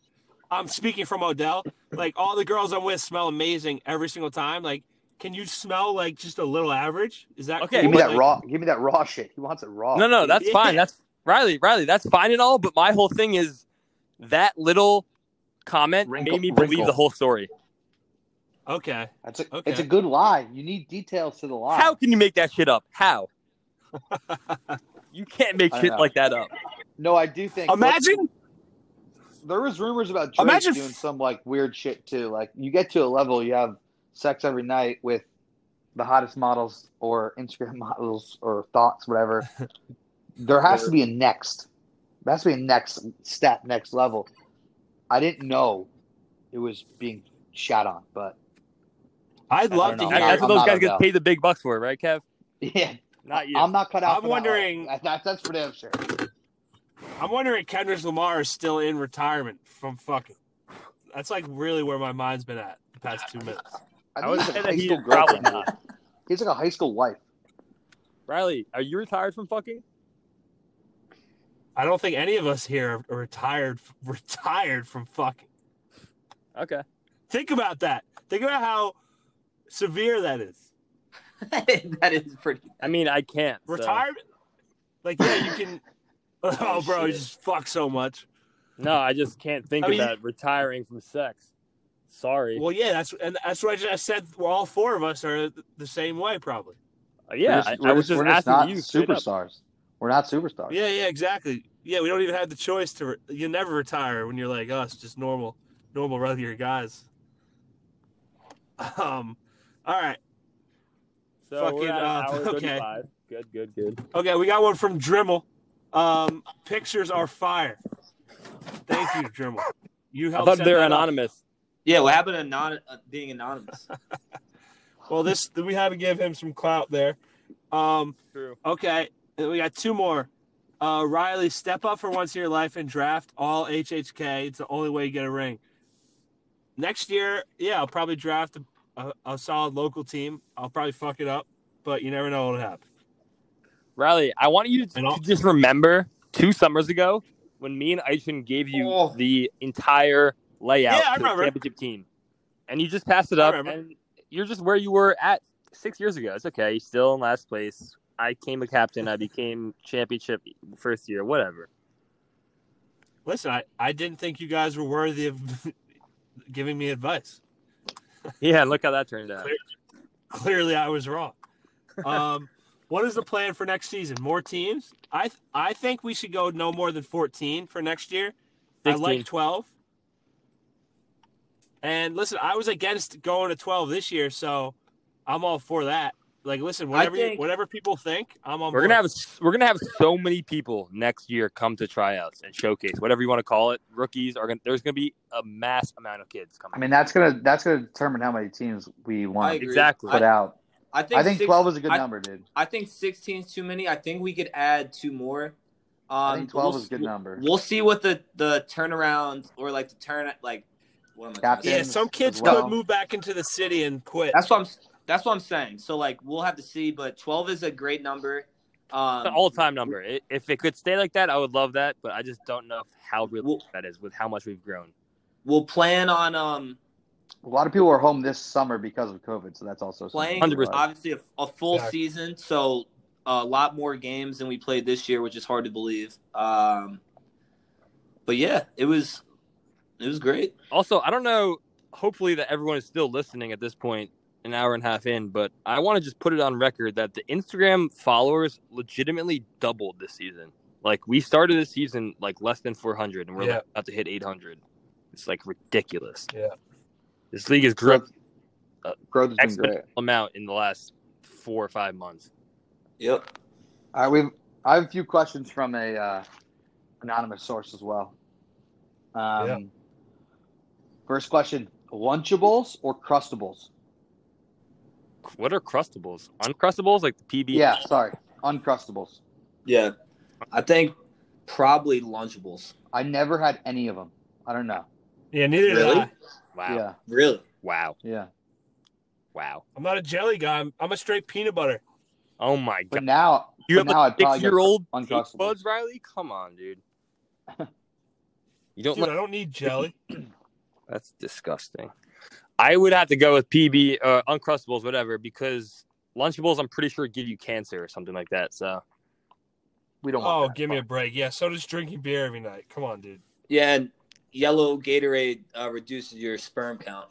I'm speaking from Odell. Like all the girls I'm with smell amazing every single time. Like, can you smell like just a little average? Is that Okay, cool? Give me that Like, raw. Give me that raw shit. He wants it raw. No, no, that's fine. That's Riley, Riley, that's fine and all. But my whole thing is that little comment Wrinkle- made me believe wrinkle. the whole story. Okay. That's a, Okay. It's a good lie. You need details to the lie. How can you make that shit up? How? you can't make shit like that up. No, I do think. Imagine. there was rumors about Drake Imagine doing some like weird shit too. Like you get to a level, you have sex every night with the hottest models or Instagram models or thoughts, whatever. there has to be a next. There has to be a next step, next level. I didn't know it was being shot on, but I'd love to hear. that's what those guys get paid the big bucks for, it, right, Kev? yeah, Not you. I'm not cut out. I'm for wondering- That- that- that's for damn sure. I'm wondering if Kendrick Lamar is still in retirement from fucking. That's like really where my mind's been at the past two minutes. I, I think would say like a that high school is probably not. He's like a high school wife. Riley, are you retired from fucking? I don't think any of us here are retired retired from fucking. Okay. Think about that. Think about how severe that is. that is pretty. I mean, I can't. so- Retirement, like yeah, you can. Oh, bro, you just fuck so much. No, I just can't think I of mean- that. Retiring from sex. Sorry. Well, yeah, that's and that's what I just said. Well, all four of us are the same way, probably. Uh, yeah, We're I, I was just we're asking not you. superstars. We're not superstars. Yeah, yeah, exactly. Yeah, we don't even have the choice to. Re- you never retire when you're like us, just normal, normal regular guys. Um, all right. So Fucking, we're at an uh, hour okay. Good, good, good. Okay, we got one from Dremel. Um, pictures are fire. Thank you, Dremel. You I helped. thought set they're that up. anonymous. Yeah, what happened to non uh, being anonymous? Well, this we had to give him some clout there. Um, True. okay, and we got two more. Uh, Riley, step up for once in your life and draft all HHK. It's the only way you get a ring. Next year, yeah, I'll probably draft a, a, a solid local team. I'll probably fuck it up, but you never know what'll happen. Riley, I want you to, to just remember two summers ago when me and Aishan gave you Oh. the entire layout Yeah, I to the championship team, and you just passed it up, and you're just where you were at six years ago. It's okay. You're still in last place. I became a captain. I became championship first year. Whatever. Listen, I, I didn't think you guys were worthy of giving me advice. Yeah, look how that turned out. Clearly, I was wrong. Um, what is the plan for next season? More teams? I I think we should go no more than fourteen for next year. I like twelve. And listen, I was against going to twelve this year, so I'm all for that. Like, listen, whatever think- whatever people think, I'm on. We're board. gonna have we're gonna have so many people next year come to tryouts and showcase whatever you want to call it. Rookies are gonna there's gonna be a mass amount of kids coming. I mean, that's gonna that's gonna determine how many teams we I want to agree. exactly. put out. I think I think six- twelve is a good I- number, dude. I think 16 is too many. I think we could add two more. Um, I think twelve we'll, is a good number. We'll see what the the turnaround or like the turn like. What am I Captain. Yeah, some kids well. could move back into the city and quit. That's what I'm. That's what I'm saying. So like we'll have to see, but 12 is a great number. Um, An all-time number. I- If it could stay like that, I would love that. But I just don't know how real Well- that is with how much we've grown. We'll plan on um A lot of people are home this summer because of COVID, so that's also playing 100%. obviously a, a full Exactly. season, so a lot more games than we played this year, which is hard to believe. Um, but yeah, it was it was great. Also, I don't know. Hopefully, that everyone is still listening at this point, an hour and a half in. But I want to just put it on record that the Instagram followers legitimately doubled this season. Like we started this season like less than 400, and we're Yeah. about to hit 800. It's like ridiculous. Yeah. This league has grown Growth, growth has been great. amount in the last four or five months. Yep. All right, we've I have a few questions from a uh, anonymous source as well. Um, Yeah. First question: Lunchables or Crustables? What are crustables? Uncrustables like the PB? Yeah, sorry, Uncrustables. Yeah, I think probably Lunchables. I never had any of them. I don't know. Yeah, neither did Really? I. Wow. Yeah, Really? Wow. yeah. Wow. I'm not a jelly guy. I'm, I'm a straight peanut butter. Oh my god. But god. now, You but have now a I'd probably six get year old Uncrustables. buds, Riley? Come on, dude. You don't Dude, like I don't need jelly. That's disgusting. I would have to go with PB, uh, Uncrustables, whatever, because Lunchables, I'm pretty sure give you cancer or something like that. So We don't. Oh, that. give me a break. Yeah, so does drinking beer every night. Come on, dude. Yeah, and yellow Gatorade uh, reduces your sperm count.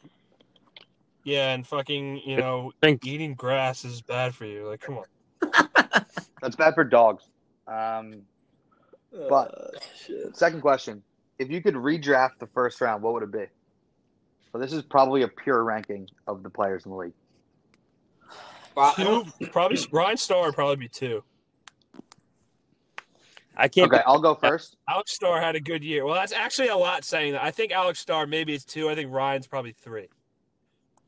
Yeah, and fucking, you know, Drink. eating grass is bad for you. Like, come on. That's bad for dogs. Um, But- Uh, second question: If you could redraft the first round, what would it be? So this is probably a pure ranking of the players in the league. Two, probably Ryan Starr would probably be two. I can't. Okay, I'll go first. Alex Starr had a good year. Well, that's actually a lot saying that. I think Alex Starr maybe is two. I think Ryan's probably three.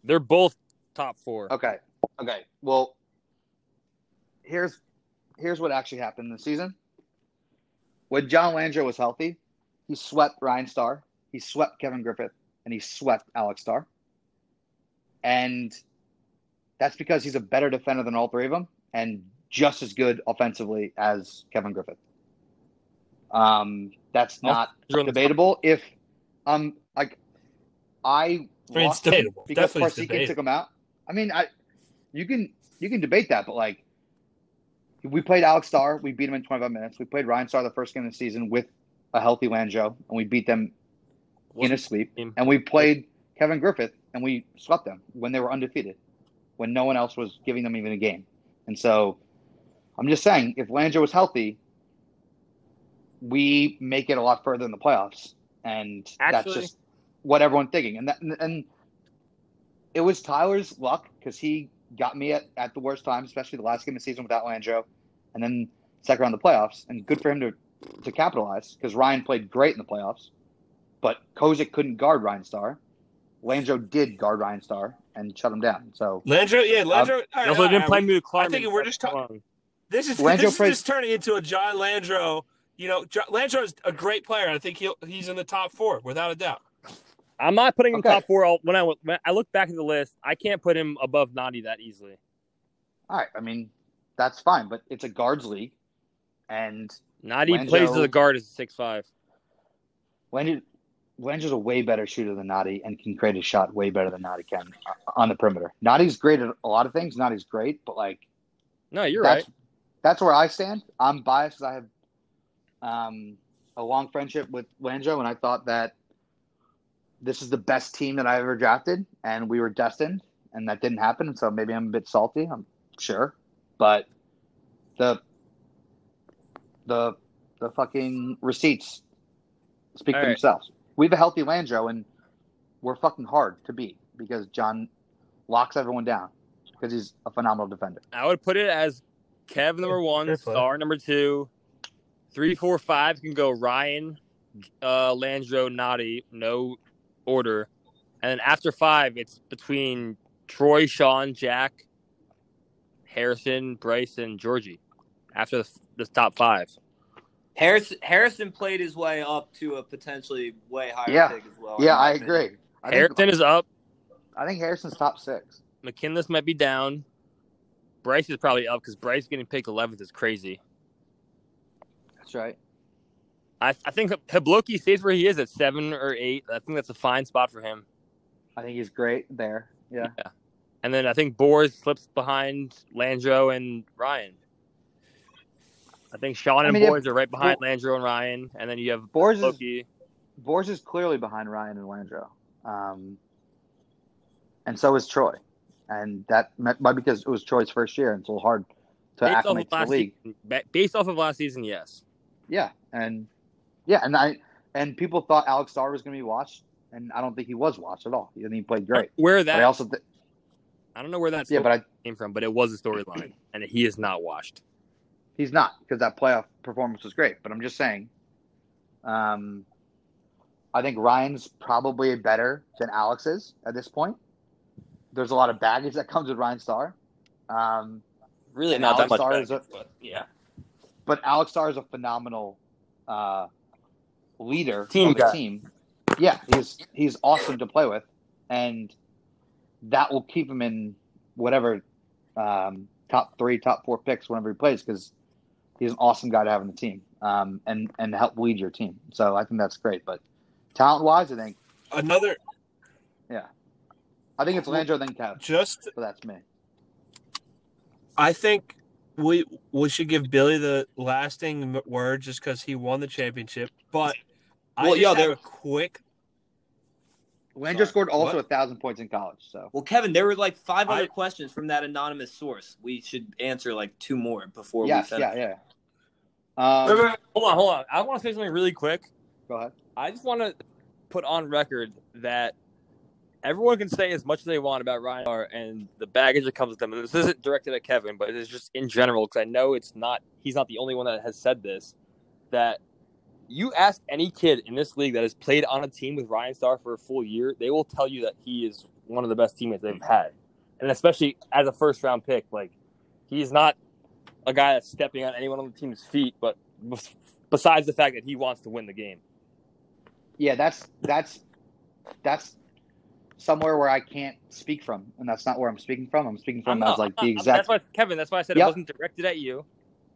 They're both top four. Okay. Okay. Well, here's here's what actually happened this season. When John Landry was healthy, he swept Ryan Starr, he swept Kevin Griffith, and he swept Alex Starr. And that's because he's a better defender than all three of them and just as good offensively as Kevin Griffith. Um, that's Oh, not the- debatable. If um like I I mean, it's debatable. because Definitely it's Parsekian debatable. took him out. I mean, I you can you can debate that, but like we played Alex Starr, we beat him in 25 minutes. We played Ryan Starr the first game of the season with a healthy Landjo, and we beat them in a sleep. And we played Kevin Griffith, and we swept them when they were undefeated, when no one else was giving them even a game. And so, I'm just saying, if Landjo was healthy, we make it a lot further in the playoffs, and that's just what everyone's thinking. And that, and it was Tyler's luck because he got me at, at the worst time, especially the last game of the season without Landro, and then second round of the playoffs. And good for him to to capitalize because Ryan played great in the playoffs, but Kozik couldn't guard Ryan Starr. Landro did guard Ryan Starr and shut him down. So Landro, yeah, um, Landro. all right, They also all right, didn't play all right. me with Klarman. think we're just Come talk- on. This is Landro this is just turning into a John Landro. You know, Jo- Landro is a great player. I think he'll he's in the top four without a doubt. I'm not putting him Okay. top four. I'll- When I when I look back at the list, I can't put him above Nadi that easily. all right, I mean that's fine, but it's a guards league, and Nadi Landro- plays as a guard as a six five. Landry Landry's a way better shooter than Nadi and can create a shot way better than Nadi can uh, on the perimeter. Nadi's great at a lot of things. Nadi's great, but like No, you're that's right. that's where I stand. I'm biased because I have um, a long friendship with Landro, and I thought that this is the best team that I ever drafted, and we were destined, and that didn't happen. So maybe I'm a bit salty. I'm sure, but the the the fucking receipts speak All for right. themselves. We have a healthy Landro, and we're fucking hard to beat because John locks everyone down because he's a phenomenal defender. I would put it as Kev number one, Starr number two, three, four, five can go Ryan, uh, Landro, Nadi, no order, and then after five, it's between Troy, Sean, Jack, Harrison, Bryce, and Georgie. After the, the top five, Harrison Harrison played his way up to a potentially way higher Yeah. pick as well. Yeah, my I opinion. agree. I think, Harrison is up. I think Harrison's top six. McKinless might be down. Bryce is probably up because Bryce getting picked 11th is crazy. That's right. I, I think Habloki stays where he is at seven or eight. I think that's a fine spot for him. I think he's great there. Yeah. Yeah. And then I think Boers slips behind Landro and Ryan. I think Sean I and mean, if- are right behind Landro and Ryan, and then you have Boers is Loki. Boers is clearly behind Ryan and Landro, um, and so is Troy, and that might because it was Troy's first year, and it's a little hard to Based off, acclimate of to the league. season, based off of last season, yes. Yeah, and yeah, and I and people thought Alex Starr was going to be watched, and I don't think he was watched at all. I think he played great. Where But that I also th- I don't know where that yeah, but I, came from, but it was a storyline, and he is not washed. he's not because that playoff performance was great. But I'm just saying, um, I think Ryan's probably better than Alex is at this point. There's a lot of baggage that comes with Ryan Starr. Um, Really, And not that much Starr better, is a- but yeah. But Alex Starr is a phenomenal uh, leader Team of the guy. team. Yeah, he's he's awesome to play with, and that will keep him in whatever um, top three, top four picks whenever he plays because he's an awesome guy to have in the team um, and and help lead your team. So I think that's great. But talent wise, I think Another Yeah, I think it's Landro then Kev, just but that's me. I think we we should give Billy the lasting word just because he won the championship. But I Well, just yo, have there- a quick. Landro Sorry, scored also what? a thousand points in college. So Well, Kevin, there were like five other I- questions from that anonymous source. We should answer like two more before yes, we finish. yeah, yeah. Um, hold on, hold on. I want to say something really quick. go ahead. I just want to put on record that everyone can say as much as they want about Ryan Starr and the baggage that comes with them. And this isn't directed at Kevin, but it's just in general because I know it's not. He's not the only one that has said this. That you ask any kid in this league that has played on a team with Ryan Starr for a full year, they will tell you that he is one of the best teammates they've had, and especially as a first round pick, like he's not a guy that's stepping on anyone on the team's feet, but besides the fact that he wants to win the game. Yeah, that's that's that's somewhere where I can't speak from, and that's not where I'm speaking from. I'm speaking from I'm as like the exact. That's why, Kevin. That's why I said Yep. it wasn't directed at you.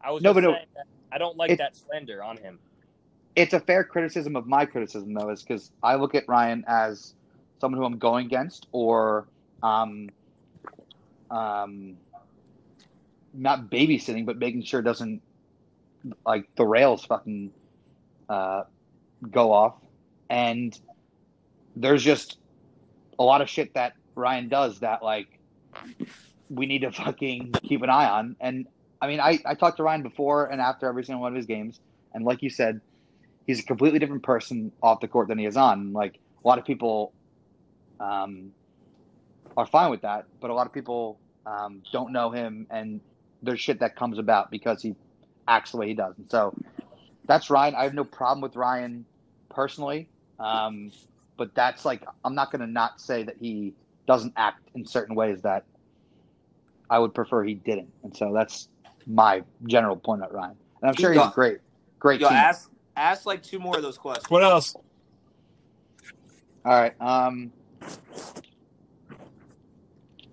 I was No, but no- that I don't like It- that slander on him. It's a fair criticism of my criticism though, is because I look at Ryan as someone who I'm going against, or um, um, not babysitting, but making sure it doesn't like the rails fucking uh, go off, and there's just a lot of shit that Ryan does that like we need to fucking keep an eye on. And I mean, I, I talked to Ryan before and after every single one of his games, and like you said, he's a completely different person off the court than he is on. Like a lot of people um, are fine with that, but a lot of people um, don't know him, and there's shit that comes about because he acts the way he does. And so that's Ryan. I have no problem with Ryan personally, um, but that's like I'm not going to not say that he doesn't act in certain ways that I would prefer he didn't. And so that's my general point at Ryan. And I'm sure he's a great, great Yo, team. ask ask like two more of those questions. What else? All right. Um,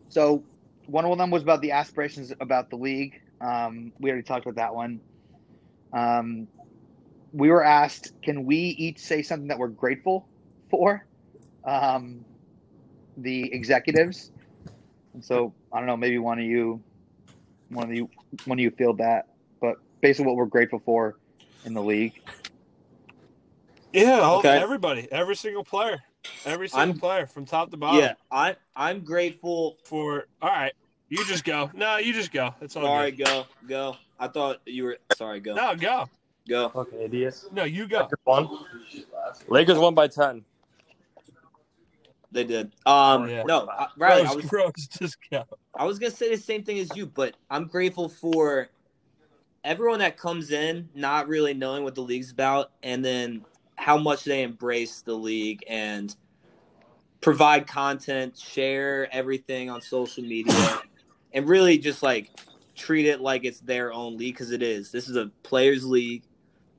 so one of them was about the aspirations about the league. Um, we already talked about that one. Um, we were asked, can we each say something that we're grateful for? Um, the executives. And so I don't know, maybe one of you, one of you, one of you feel that, but basically what we're grateful for in the league. Yeah, Okay. everybody, every single player, every single I'm- player from top to bottom. Yeah, I I'm grateful. For all right, you just go. No, you just go. It's all Sorry, good. go go. I thought you were sorry. Go No, go. go. Okay, idiots. No, you go. One. Lakers won by ten. They did. Um, Yeah. no, I, Riley, I was Rose, just. I was gonna say the same thing as you, but I'm grateful for everyone that comes in not really knowing what the league's about, and then how much they embrace the league and provide content, share everything on social media, and really just like treat it like it's their own league because it is. This is a players' league.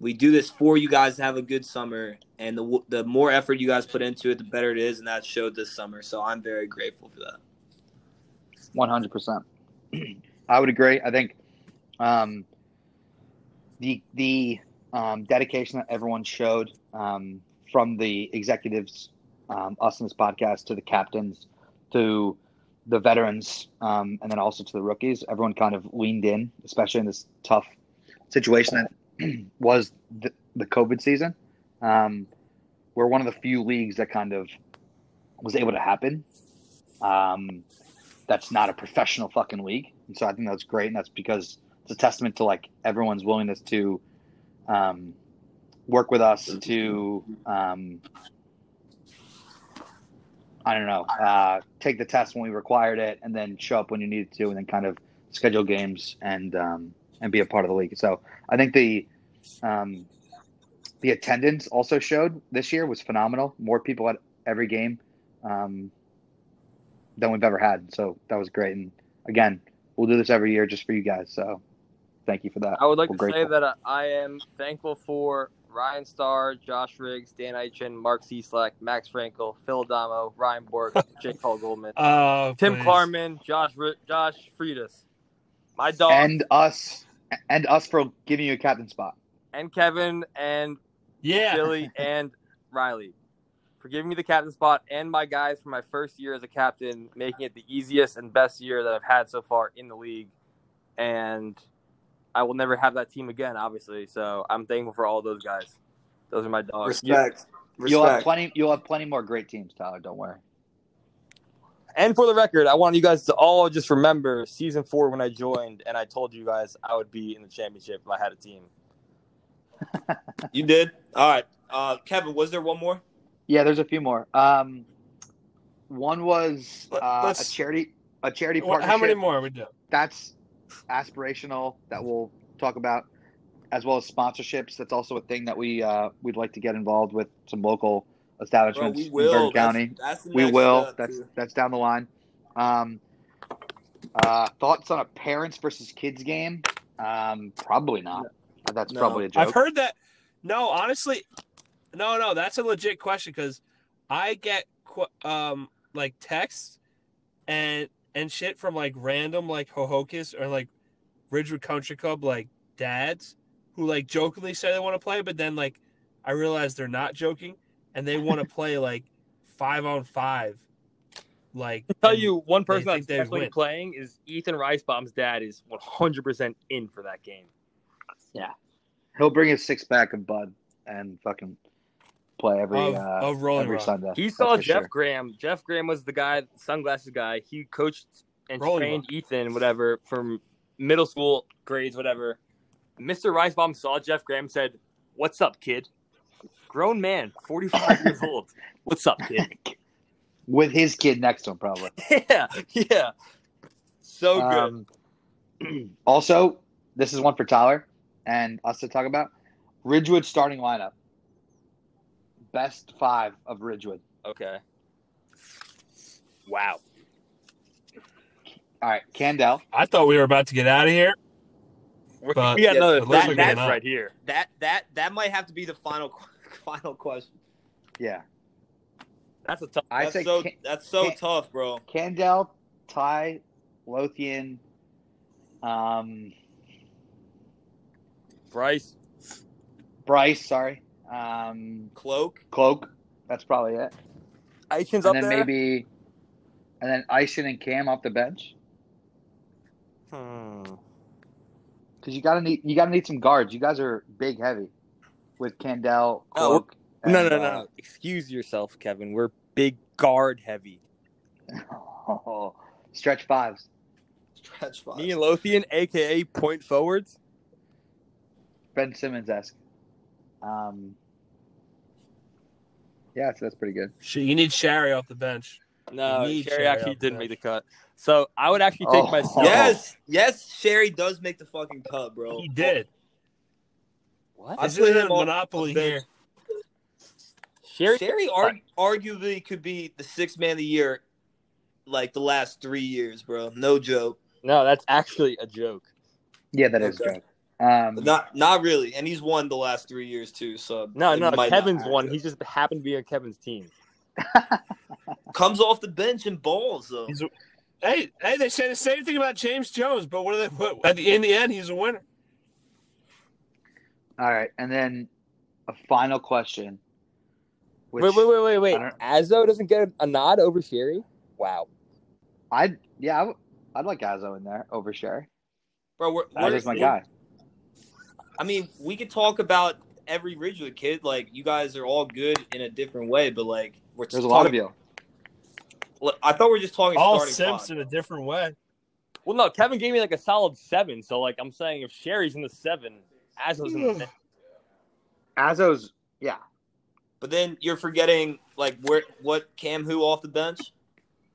We do this for you guys to have a good summer, and the the more effort you guys put into it, the better it is, and that showed this summer. So I'm very grateful for that. One hundred percent. I would agree. I think um, the the um, dedication that everyone showed um, from the executives, um, us in this podcast, to the captains, to the veterans, um, and then also to the rookies. Everyone kind of leaned in, especially in this tough situation that was the, the COVID season. Um, we're one of the few leagues that kind of was able to happen. Um, that's not a professional fucking league, and so I think that's great, and that's because it's a testament to like everyone's willingness to um, work with us to um, I don't know, uh, take the test when we required it, and then show up when you needed to, and then kind of schedule games and um, and be a part of the league. So I think the um, the attendance also showed this year was phenomenal. More people at every game um, than we've ever had. So that was great. And again, we'll do this every year just for you guys. So thank you for that. I would like We're to say that I- I am thankful for Ryan Starr, Josh Riggs, Dan Eichen, Mark Cieslak, Max Frankel, Phil Adamo, Ryan Borg, Jake Paul Goldman, Oh, Tim please. Klarman, Josh Ri- Josh Friedis, my dog, and us and us for giving you a captain spot. and Kevin and Yeah. Billy and Riley for giving me the captain spot and my guys for my first year as a captain, making it the easiest and best year that I've had so far in the league. And I will never have that team again, obviously. So I'm thankful for all those guys. Those are my dogs. Respect. You'll have plenty. You'll have plenty more great teams, Tyler. Don't worry. And for the record, I want you guys to all just remember season four when I joined and I told you guys I would be in the championship if I had a team. You did. All right, uh, Kevin. Was there one more? Yeah, there's a few more. Um, one was uh, a charity a charity What- partnership. How many more are we doing? That's aspirational that we'll talk about, as well as sponsorships. That's also a thing that we uh, we'd like to get involved with some local Bro, establishments we in will. Bergen That's- County. That's, the we will. That's too. that's down the line. Um, uh, thoughts on a parents versus kids game? Um, probably not. That's No. probably a joke. I've heard that. No, honestly, no, no, that's a legit question because I get um like texts and and shit from like random like Ho-Ho-Kus or like Ridgewood Country Club like dads who like jokingly say they want to play, but then like I realize they're not joking and they want to play like five on five. Like I tell you, one person that's definitely win. playing is Ethan Ricebaum's dad is 100% in for that game. Yeah, he'll bring his six pack of Bud and fucking play every Of- uh, of Rolling every Rock. Sunday. He saw Jeff sure. Graham. Jeff Graham was the guy, sunglasses guy. He coached and Rolling trained Ethan, whatever, from middle school grades, whatever. Mr. Ricebaum saw Jeff Graham, said, "What's up, kid?" Grown man, forty-five years old. What's up, kid? with his kid next to him, probably. yeah, yeah. So good. Um, also, this is one for Tyler and us to talk about. Ridgewood starting lineup. Best five of Ridgewood. okay. Wow. All right, Candell. I thought we were about to get out of here. We got Yeah, another it looks that, that's right here. That that that might have to be the final final question. Yeah, That's a tough. I That's say so Can- that's so Can- tough, bro. Candell, Ty, Lothian, um, Bryce. Bryce. Sorry, um, Cloak. Cloak. That's probably it. Eichen's and up then there. maybe, and then Eisen and Cam off the bench Hmm. because you gotta need you gotta need some guards. You guys are big heavy with Candell, Oh, Cloak. No, and, no, no, uh. Excuse yourself, Kevin. We're big guard heavy. Oh, stretch fives. Stretch five. Me and Lothian, aka point forwards. Ben Simmons esque. Um, yeah, so that's pretty good. You need Sherry off the bench. No, Sherry Sherry actually didn't there. make the cut. So I would actually take Oh. my Yes, yes. Sherry does make the fucking cut, bro. He did. What? I This put isn't him on Monopoly the here. Sherry, Sherry ar- arguably could be the sixth man of the year, like the last three years, bro. No joke. No, that's actually a joke. Yeah, that is Okay. good. Um, Not not really, and he's won the last three years too. So No, no, Kevin's matter. one. He just happened to be on Kevin's team. comes off the bench and balls though. He's Hey, hey, they say the same thing about James Jones, but what are they? What, at the, in the end, he's a winner. All right, and then a final question. Which wait, wait, wait, wait, wait. I Azzo doesn't get a nod over Sherry. Wow. I'd yeah, I w- I'd like Azzo in there over Sherry. Bro, we're, That we're is my guy. I mean, we could talk about every Ridgewood kid. Like, you guys are all good in a different way, but like, we're There's a lot of you. Look, I thought we were just talking All starting Simps in a different way. Well, no, Kevin gave me like a solid seven. So, like, I'm saying if Sherry's in the seven, Azzo's in the Azzo's yeah. But then you're forgetting like where what Cam who off the bench.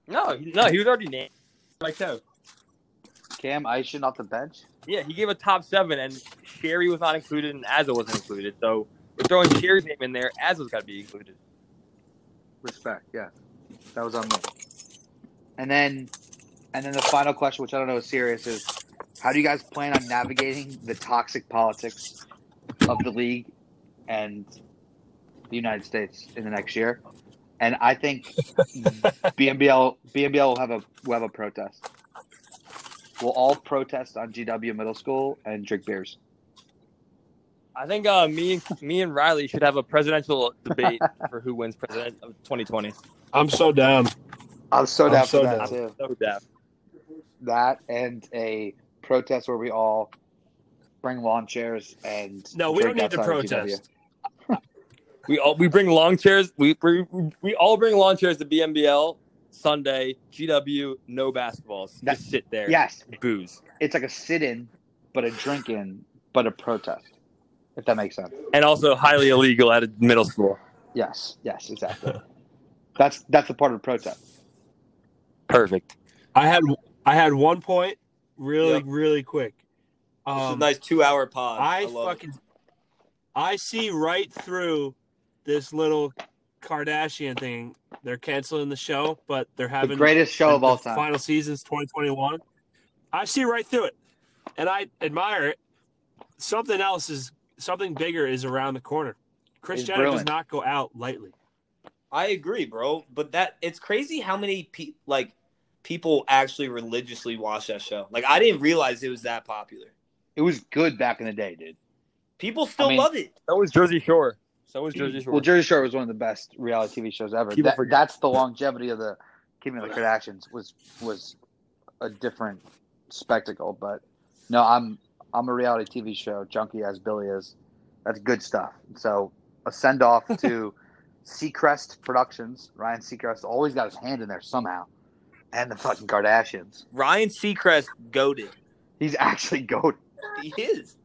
No, no, he was already named. Like so. Cam Aishin off the bench. Yeah, he gave a top seven, and Sherry was not included, and Azzo wasn't included. So we're throwing Sherry's name in there. Azzo's got to be included. Respect, yeah. That was on me. And then and then the final question, which I don't know is serious, is how do you guys plan on navigating the toxic politics of the league and the United States in the next year? And I think BNBL BNBL will have a will have a protest. We'll all protest on GW Middle School and drink beers. I think uh, me and me and Riley should have a presidential debate for who wins president of 2020. I'm so down. I'm so I'm down so for that down. too. So daft. That and a protest where we all bring lawn chairs and No, we don't need to outside of GW. protest. We all we bring lawn chairs. We we, we all bring lawn chairs to BNBL Sunday. GW no basketballs. That- Just sit there. Yes, Booze. it's like a sit-in, but a drink-in, but a protest. If that makes sense. And also highly illegal at a middle school. Yes, yes, exactly. that's that's a part of the protest. Perfect. I had I had one point, really, Yep. really quick. This is a Um, nice two hour pod. I, I love it. fucking I see right through this little Kardashian thing. They're canceling the show, but they're having The having greatest show the- of all time. Final season's 2021. I see right through it, and I admire it. Something else is something bigger is around the corner. Kris It's Jenner does not go out lightly. I agree, bro. But that it's crazy how many pe- like people actually religiously watch that show. Like I didn't realize it was that popular. It was good back in the day, dude. People still I mean- love it. That was Jersey Shore. So was Jersey Shore. Well, Jersey Shore was one of the best reality TV shows ever. That- that's the longevity of the Keeping Up with the Kardashians was was a different spectacle. But no, I'm I'm a reality TV show junkie as Billy is. That's good stuff. So a send off to Seacrest Productions. Ryan Seacrest always got his hand in there somehow, and the fucking Kardashians. Ryan Seacrest goaded. He's actually goat. He is.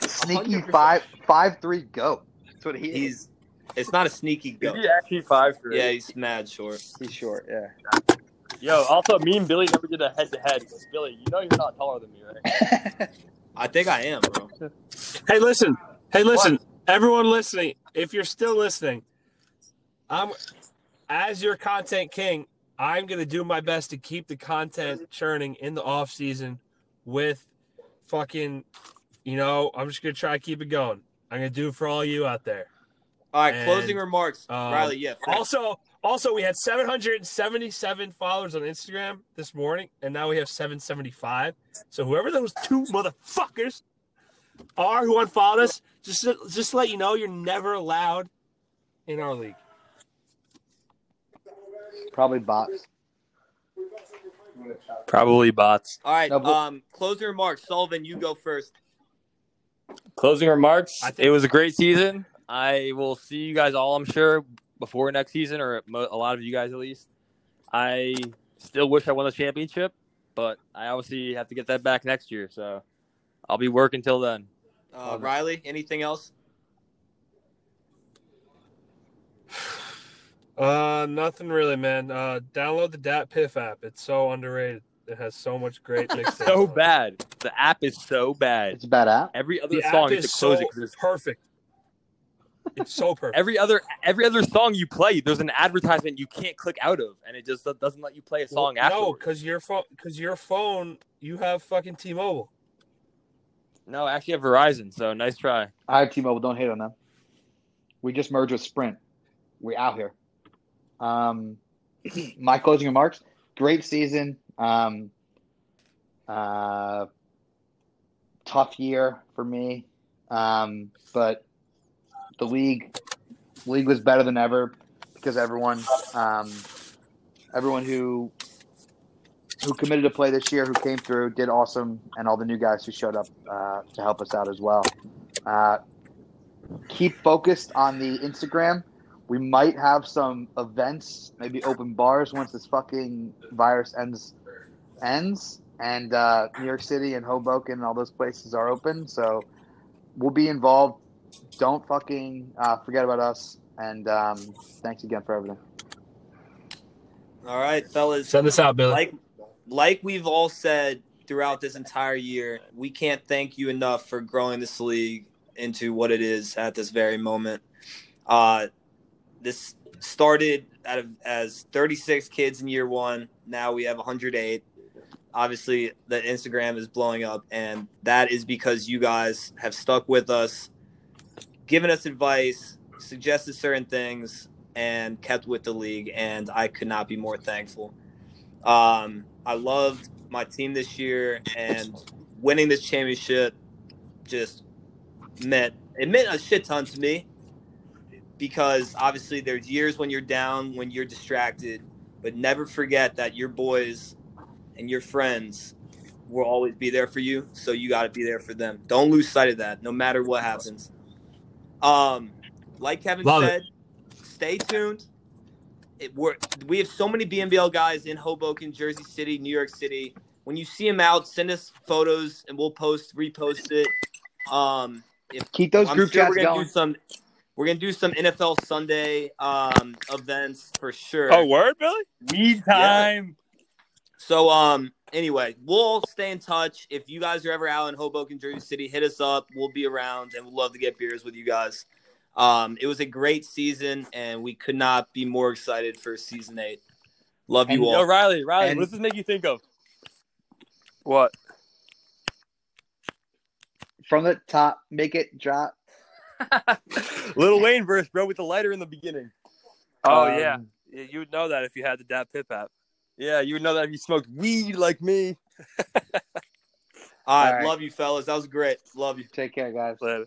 Sneaky 100%. five five three goat. That's what he is. He's. It's not a sneaky Is goat. he actually five three? Yeah, he's mad short. He's short. Yeah. Yo, also me and Billy never did a head to head. Billy, you know you're not taller than me, right? I think I am, bro. Hey, listen. Hey, listen. Everyone listening, if you're still listening, I'm as your content king. I'm gonna do my best to keep the content churning in the off season with fucking, you know, I'm just gonna try to keep it going. I'm gonna do it for all you out there. All right, And, closing remarks. um, Riley, yeah. Also, also we had 777 followers on Instagram this morning, and now we have 775. So whoever those two motherfuckers are who unfollowed us, just just to let you know, you're never allowed in our league. Probably bots. Probably bots. All right. No, but- um, closing remarks. Sullivan, you go first. Closing remarks. I think- it was a great season. I will see you guys all, I'm sure, before next season, or a lot of you guys at least. I still wish I won the championship, but I obviously have to get that back next year. So I'll be working till then. Uh, Riley, anything else? Uh, nothing really, man. Uh, download the Dat Piff app. It's so underrated. It has so much great mixtapes. So bad. The app is so bad. It's a bad app. Every other The song app is to close so it 'cause it's perfect. It's so perfect. every other every other song you play, there's an advertisement you can't click out of, and it just doesn't let you play a song no, afterwards. because your phone, because your phone, you have fucking T-Mobile. No, I actually have Verizon, so nice try. I have T-Mobile. Don't hate on them. We just merged with Sprint. We out here. Um, my closing remarks. Great season. Um, uh, tough year for me, um, but the league league was better than ever because everyone um, everyone who who committed to play this year, who came through, did awesome, and all the new guys who showed up uh, to help us out as well. Uh, keep focused on the Instagram. We might have some events, maybe open bars once this fucking virus ends ends, and uh, New York City and Hoboken and all those places are open. So we'll be involved. Don't fucking uh, forget about us. And um, thanks again for everything. All right, fellas. Send this out, Billy. Like, like we've all said throughout this entire year, we can't thank you enough for growing this league into what it is at this very moment. Uh, this started out of as 36 kids in year one. Now we have 108. Obviously, the Instagram is blowing up, and that is because you guys have stuck with us, given us advice, suggested certain things, and kept with the league. And I could not be more thankful. Um, I loved my team this year, and winning this championship just meant it meant a shit ton to me because obviously there's years when you're down, when you're distracted, but never forget that your boys and your friends will always be there for you. So you got to be there for them. Don't lose sight of that, no matter what happens. Um, like Kevin Love said, stay tuned. It, we're, we have so many BNBL guys in Hoboken, Jersey City, New York City. When you see them out, send us photos and we'll post, repost it. Um, if Keep those I'm group sure chats we're gonna going. do some. We're gonna do some NFL Sunday um, events for sure. Oh, word, Billy? Weed time. So um anyway, we'll stay in touch. If you guys are ever out in Hoboken, Jersey City, hit us up. We'll be around and we'd love to get beers with you guys. Um, it was a great season and we could not be more excited for season eight. Love And you Yo, all. Riley, Riley, And- what does this make you think of? What? From the top, make it drop. Lil Wayne verse, bro, with the lighter in the beginning. Oh Um, yeah. Yeah, You would know that if you had the Dat Piff app. Yeah, you would know that if you smoked weed like me. All right, All right. love you fellas. That was great. Love you. Take care, guys. Later.